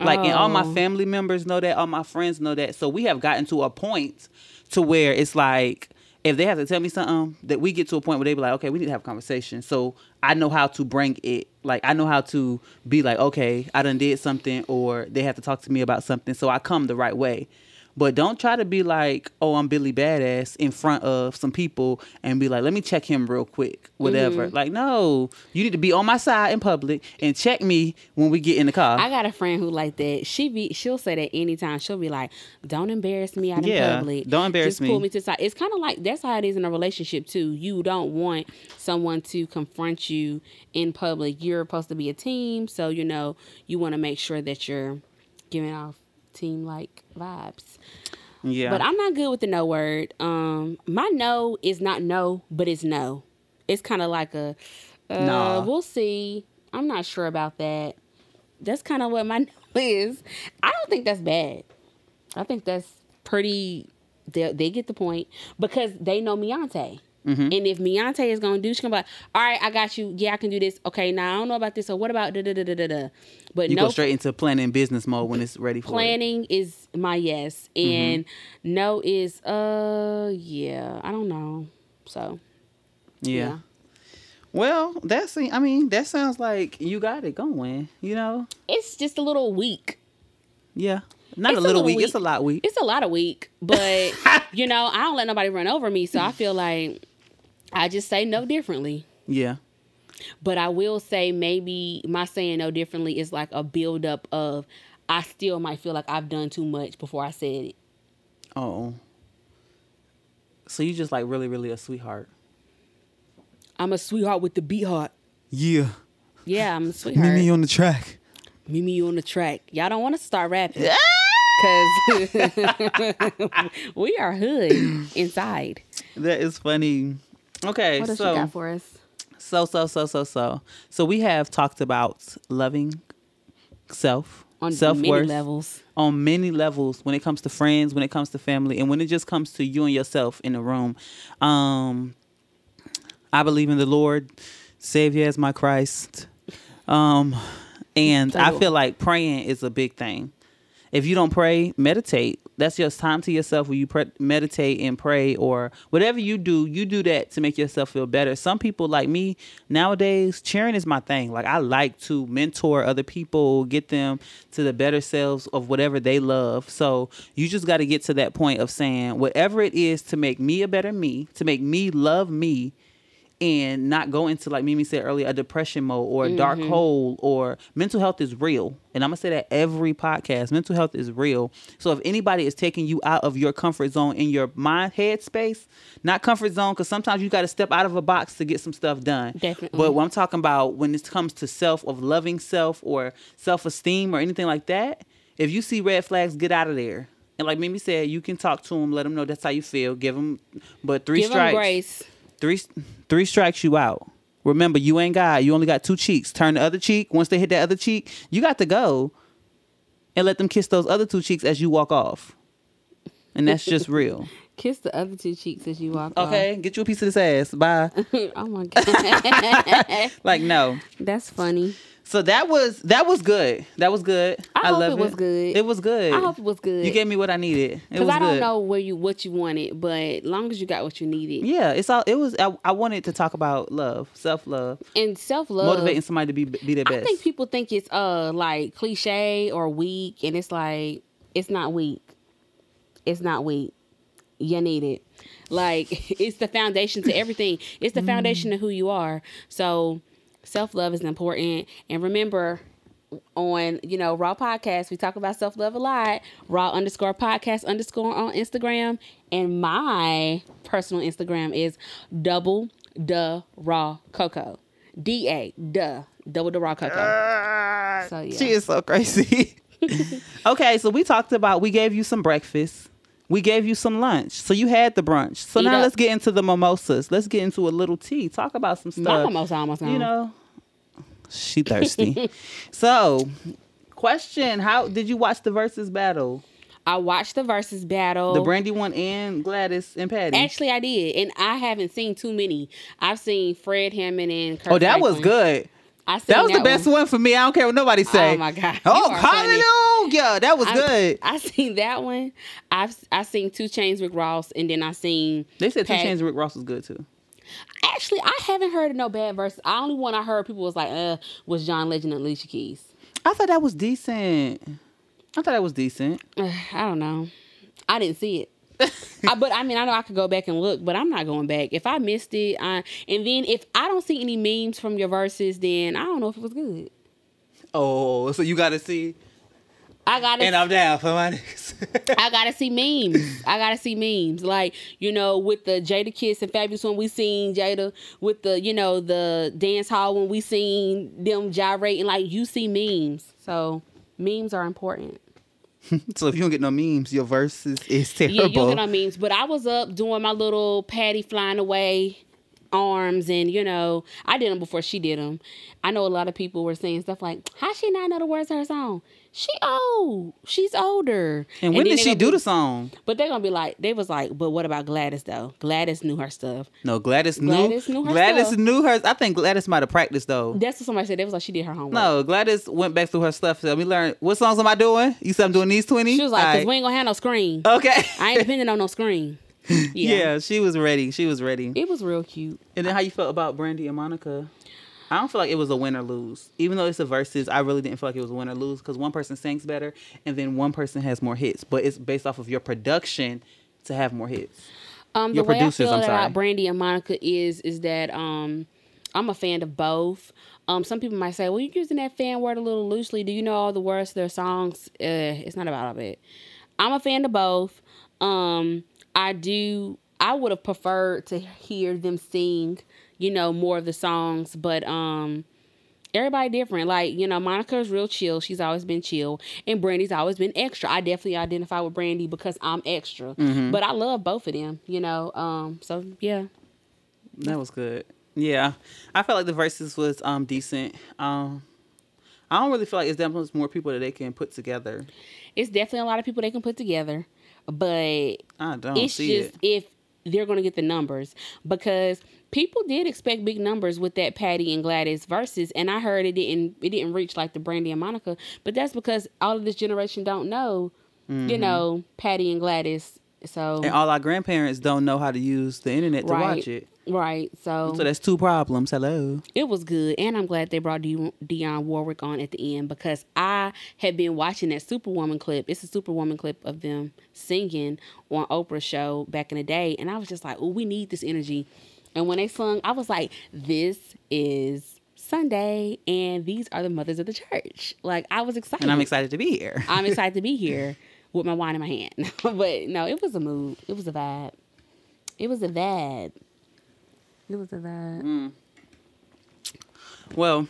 Like, and all my Oh. family members know that, all my friends know that. So we have gotten to a point to where it's like, if they have to tell me something, that we get to a point where they be like, okay, we need to have a conversation. So I know how to bring it. Like, I know how to be like, okay, I done did something, or they have to talk to me about something. So I come the right way. But don't try to be like, oh, I'm Billy Badass in front of some people and be like, let me check him real quick, whatever. Mm-hmm. Like, no, you need to be on my side in public and check me when we get in the car. I got a friend who like that. She be she'll say that anytime. She'll be like, "Don't embarrass me out in Yeah, public. don't embarrass Just pull me." me to the side." It's kind of like that's how it is in a relationship too. You don't want someone to confront you in public. You're supposed to be a team, so you know you want to make sure that you're giving off team like vibes. yeah. But I'm not good with the no word. Um, my no is not no, but it's no. It's kind of like a, uh, Nah. we'll see. I'm not sure about that. That's kind of what my no is. I don't think that's bad. I think that's pretty. They they get the point because they know Beyonce. Mm-hmm. And if Beyonce is gonna do, she's gonna be like, all right, I got you. Yeah, I can do this. Okay, now I don't know about this. So what about da da da da da da? But You no go straight into planning business mode when it's ready for planning is my yes, Mm-hmm. and no is uh yeah, I don't know. So Yeah. yeah. Well, that's I mean, that sounds like you got it going, you know? it's just a little weak. Yeah. Not It's a a little little weak, weak. it's a lot weak. It's a lot of weak, but you know, I don't let nobody run over me, so I feel like I just say no differently. Yeah. But I will say maybe my saying no differently is like a buildup of I still might feel like I've done too much before I said it. Oh. So you just like really, really a sweetheart. I'm a sweetheart with the beat heart. Yeah. Yeah, I'm a sweetheart. Me on the track. Meet me on the track. Y'all don't want to start rapping ah! because we are hood inside. That is funny. Okay, What else so you got for us? so so so so so so we have talked about loving self On self many worth levels. on many levels when it comes to friends, when it comes to family, and when it just comes to you and yourself in the room. Um, I believe in the Lord, Savior as my Christ. Um, and I feel like praying is a big thing. If you don't pray, meditate. That's just time to yourself where you pre- meditate and pray, or whatever you do, you do that to make yourself feel better. Some people, like me, nowadays, cheering is my thing. Like, I like to mentor other people, get them to the better selves of whatever they love. So, you just got to get to that point of saying, whatever it is to make me a better me, to make me love me, and not go into like Mimi said earlier a depression mode or a dark mm-hmm. hole or mental health is real. And I'm gonna say that every podcast mental health is real. So if anybody is taking you out of your comfort zone in your mind head space not comfort zone because sometimes you got to step out of a box to get some stuff done. Definitely. but what I'm talking about when it comes to self of loving self or self-esteem or anything like that if you see red flags get out of there. And like Mimi said you can talk to them let them know that's how you feel give them but three Give them strikes. grace. Three three strikes you out. Remember, you ain't God. You only got two cheeks. Turn the other cheek. Once they hit that other cheek, you got to go and let them kiss those other two cheeks as you walk off. And that's just real. Kiss the other two cheeks as you walk off. Okay, get you a piece of this ass. Bye. oh my god, like no. that's funny. So that was that was good. That was good. I hope love it was good. It was good. I hope it was good. You gave me what I needed. Because I don't good. know where you what you wanted, but long as you got what you needed, Yeah, it's all. It was. I, I wanted to talk about love, self love, and self love. motivating somebody to be be their best. I think people think it's uh like cliche or weak, and it's like it's not weak. It's not weak. You need it. Like it's the foundation to everything. It's the foundation of who you are. So self love is important. And remember, on you know Raw Podcast, we talk about self love a lot. Raw underscore podcast underscore on Instagram, and my personal Instagram is double the raw cocoa. D A duh double the raw cocoa. So yeah. She is so crazy. okay, so we talked about we gave you some breakfast. We gave you some lunch. So you had the brunch. So Eat now up. let's get into the mimosas. Let's get into a little tea. Talk about some My stuff. almost almost You know. She thirsty. so question, how did you watch the Verzuz battle? I watched the Verzuz battle. The Brandy one and Gladys and Patti. Actually, I did, and I haven't seen too many. I've seen Fred Hammond and Kirk oh, that was good. I That was the best one. for me. I don't care what nobody say. Oh my God. Oh, are funny. hallelujah. That was I, good. I seen that one. I've I seen 2 Chainz Rick Ross, and then I seen. They said 2 Chainz Rick Ross was good too. Actually, I haven't heard of no bad verses. The only one I heard people was like, "Uh," was John Legend and Alicia Keys. I thought that was decent. I thought that was decent. Uh, I don't know. I didn't see it. I, but I mean, I know I could go back and look, but I'm not going back. If I missed it, I, and then if I don't see any memes from your verses, then I don't know if it was good. Oh, so you got to see. I gotta, And I'm down for my niggas. I gotta see memes. I gotta see memes. Like you know, with the Jadakiss and Fabolous when we seen Jada with the you know the dance hall when we seen them gyrating. Like you see memes, so memes are important. so if you don't get no memes, your verses is terrible. Yeah, you get no memes. But I was up doing my little Patti flying away arms and you know I did them before she did them. I know a lot of people were saying stuff like, "How she not know the words to her song? She old. She's older." And when did she do be- the song? But they're gonna be like, they was like, "But what about Gladys though? Gladys knew her stuff." No, Gladys knew. Gladys knew her Gladys stuff. knew hers. I think Gladys might have practiced though. That's what somebody said. They was like, she did her homework. No, Gladys went back through her stuff. So we learned what songs am I doing? You said I'm doing these twenty. She was like, "Cause Alright. we ain't gonna have no screen. okay. I ain't depending on no screen." Yeah. yeah. she was ready. She was ready. It was real cute. And then how you felt about Brandy and Monica? I don't feel like it was a win or lose. Even though it's a versus, I really didn't feel like it was a win or lose because one person sings better and then one person has more hits. But it's based off of your production to have more hits. Um, the Your way I producers, feel I'm sorry. about Brandy and Monica is is that um, I'm a fan of both. Um, some people might say, "Well, you're using that fan word a little loosely. Do you know all the words to their songs?" Uh, it's not about all it. I'm a fan of both. Um, I do. I would have preferred to hear them sing, you know, more of the songs, but um, everybody different. Like, you know, Monica's real chill. She's always been chill. And Brandy's always been extra. I definitely identify with Brandy because I'm extra. Mm-hmm. But I love both of them, you know. Um, so yeah. That was good. Yeah, I felt like the verses was um decent. Um, I don't really feel like it's that much more people that they can put together. It's definitely a lot of people they can put together. But I don't it's see just it. if they're gonna get the numbers. Because people did expect big numbers with that Patti and Gladys versus, and I heard it didn't it didn't reach like the Brandy and Monica. But that's because all of this generation don't know, you know, Patti and Gladys. So Mm-hmm. And all our grandparents don't know how to use the internet to right, watch it. Right. So, So that's two problems. Hello. it was good, and I'm glad they brought De- Dionne Warwick on at the end because I had been watching that Superwoman clip. It's a Superwoman clip of them singing on Oprah's show back in the day, and I was just like, "Oh, we need this energy." And when they sung, I was like, "This is Sunday, and these are the mothers of the church." Like I was excited. And I'm excited to be here. I'm excited to be here with my wine in my hand. but no, it was a mood. It was a vibe. It was a vibe. It was a vibe. Well,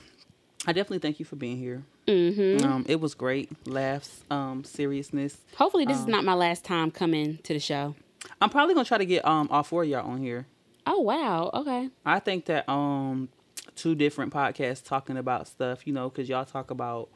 I definitely thank you for being here. Mm-hmm. Um, it was great. Laughs, um, seriousness. Hopefully, this Um, is not my last time coming to the show. I'm probably gonna try to get um all four of y'all on here. Oh wow. Okay. I think that um two different podcasts talking about stuff, you know, because y'all talk about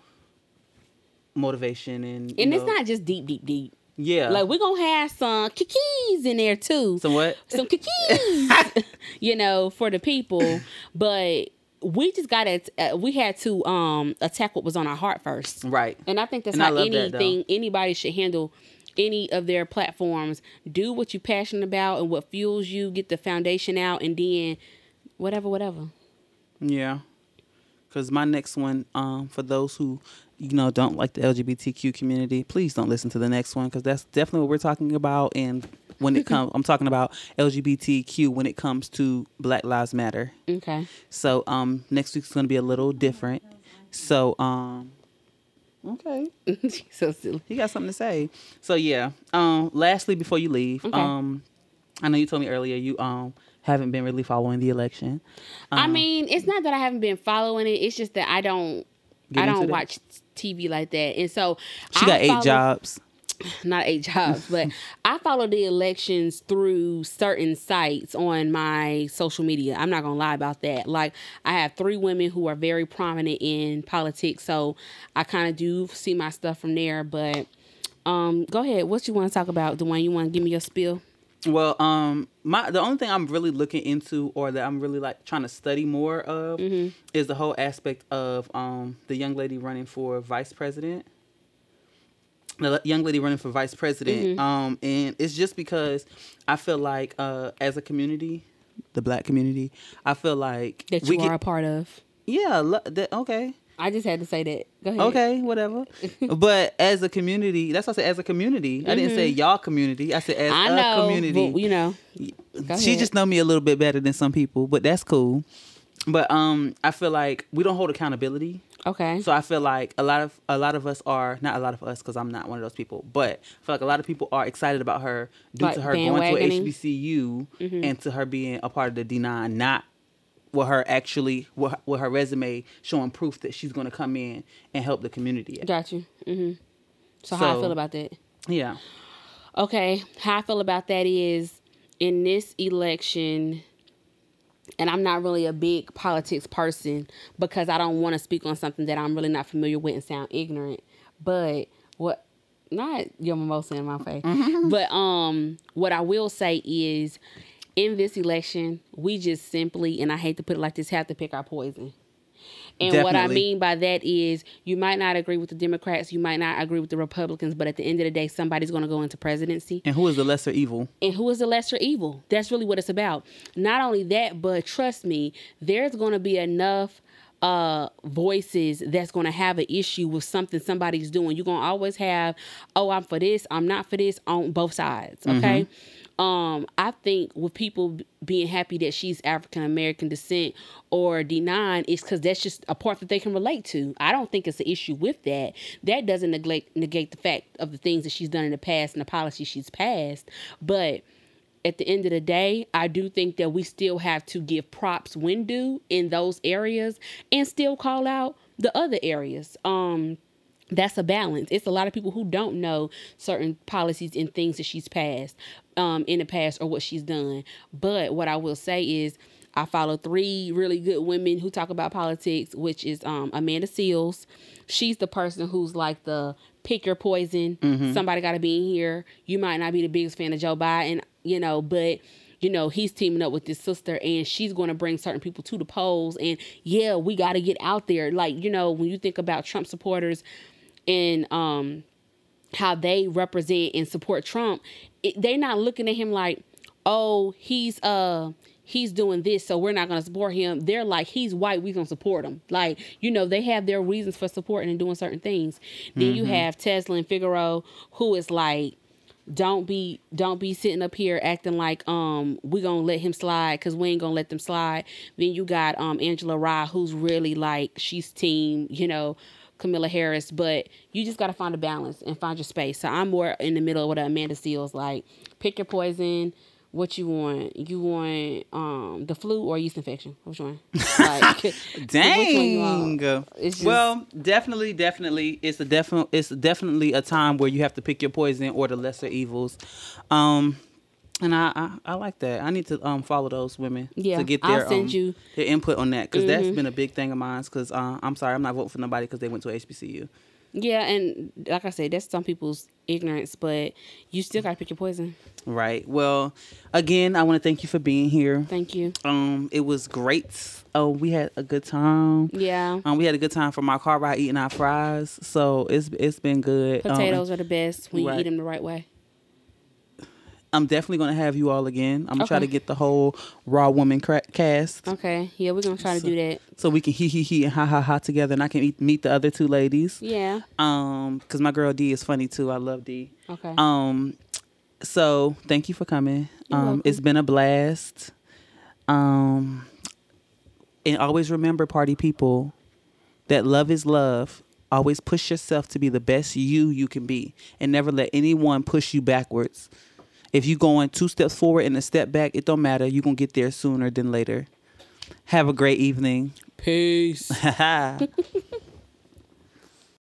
motivation and And it's know- not just deep, deep, deep. Yeah Like we're gonna have some kikis in there too. some what some kikis, you know, for the people. But we just got to, uh, we had to um attack what was on our heart first. right And I think that's And how love that, anything anybody should handle any of their platforms. Do what you're passionate about and what fuels you. Get the foundation out, and then whatever, whatever. yeah because my next one um for those who you know don't like the lgbtq community please don't listen to the next one because that's definitely what we're talking about and when it comes i'm talking about lgbtq when it comes to black lives matter Okay. So um next week's gonna be a little different. So um okay. so silly. He got something to say. So yeah. Um lastly before you leave, Okay. um I know you told me earlier you um haven't been really following the election. I Um, mean, it's not that I haven't been following it. It's just that I don't. I don't that? TV like that, and so She I got eight follow- jobs. not eight jobs, but I follow the elections through certain sites on my social media. I'm not gonna lie about that. Like I have three women who are very prominent in politics, so I kind of do see my stuff from there. But um, go ahead. What you want to talk about? The one you want to give me your spill? Well, um, my the only thing I'm really looking into, or that I'm really like trying to study more of, Mm-hmm. is the whole aspect of um the young lady running for vice president. The young lady running for vice president, Mm-hmm. um, and it's just because I feel like, uh, as a community, the black community, I feel like That we you are a part of. yeah, that, okay, I just had to say that. Go ahead. okay, whatever. but as a community, that's what I said. As a community, I didn't say y'all community. I said as Mm-hmm. I a know, community. but you know, Go she ahead. just know me a little bit better than some people, but that's cool. But um, I feel like we don't hold accountability. okay. So I feel like a lot of a lot of us are not a lot of us because I'm not one of those people, but I feel like a lot of people are excited about her due Like to her going to bandwagoning? HBCU Mm-hmm. and to her being a part of the D9, not with her actually with, with her resume showing proof that she's going to come in and help the community. out. Got you. hmm So, how I So- feel about that? Yeah, Okay, how I feel about that is in this election, and I'm not really a big politics person because I don't want to speak on something that I'm really not familiar with and sound ignorant. But what not your mimosa in my face. But um what I will say is in this election, we just simply and I hate to put it like this, have to pick our poison. And what I mean by that is you might not agree with the Democrats, you might not agree with the Republicans, but at the end of the day, somebody's going to go into presidency. And who is the lesser evil? And who is the lesser evil? That's really what it's about. Not only that, but trust me, there's going to be enough uh voices that's going to have an issue with something somebody's doing. You're going to always have, "Oh, I'm for this, I'm not for this" on both sides, okay? Um I think with people being happy that she's African American descent or denying is cuz that's just a part that they can relate to. I don't think it's an issue with that. That doesn't neglect negate the fact of the things that she's done in the past and the policies she's passed, but at the end of the day, I do think that we still have to give props when due in those areas and still call out the other areas. Um that's a balance. It's a lot of people who don't know certain policies and things that she's passed um, in the past or what she's done. But what I will say is, I follow three really good women who talk about politics, which is um, Amanda Seales. She's the person who's like the pick your poison. Somebody got to be in here. You might not be the biggest fan of Joe Biden, you know, but you know, he's teaming up with his sister and she's going to bring certain people to the polls. And yeah, we got to get out there. Like, you know, when you think about Trump supporters and um, how they represent and support Trump, it, they're not looking at him like, oh, he's uh he's doing this, so we're not gonna support him. They're like, he's white, we gonna support him. Like, you know, they have their reasons for supporting and doing certain things. Then you have Tezlyn Figaro, who is like, don't be don't be sitting up here acting like um we gonna let him slide because we ain't gonna let them slide. Then you got um Angela Rye, who's really like she's team, you know. Kamala Harris, but you just got to find a balance and find your space. So I'm more in the middle of what Amanda Seales like. Pick your poison. What you want? You want um the flu or yeast infection? Which one? Like, which one you want? Dang. It's just- well, definitely, definitely, it's a definite, it's definitely a time where you have to pick your poison or the lesser evils. Um, and I, I, I like that. I need to um follow those women Yeah, to get I'll their send um, you- Mm-hmm. their input on that because that's been a big thing of mine. Because uh, I'm sorry, I'm not voting for nobody because they went to HBCU. Yeah, and like I said, that's some people's ignorance, but you still got to pick your poison. Right. Well, again, I want to thank you for being here. Thank you. Um, it was great. Oh, we had a good time. Yeah. Um, we had a good time from our car ride eating our fries. So it's it's been good. Um, Potatoes are the best when you eat them the right way. I'm definitely gonna have you all again. I'm gonna try to get the whole raw woman cra- cast Okay. Yeah, we're gonna try to do that. so we can hee hee hee and ha ha ha together, and I can meet, meet the other two ladies. Yeah. Um, because my girl D is funny too. I love D. Okay. Um, so thank you for coming. You're um, welcome. it's been a blast. Um, and always remember, party people, that love is love. Always push yourself to be the best you you can be, and never let anyone push you backwards. If you going two steps forward and a step back, it don't matter. You're gonna get there sooner than later. Have a great evening. Peace.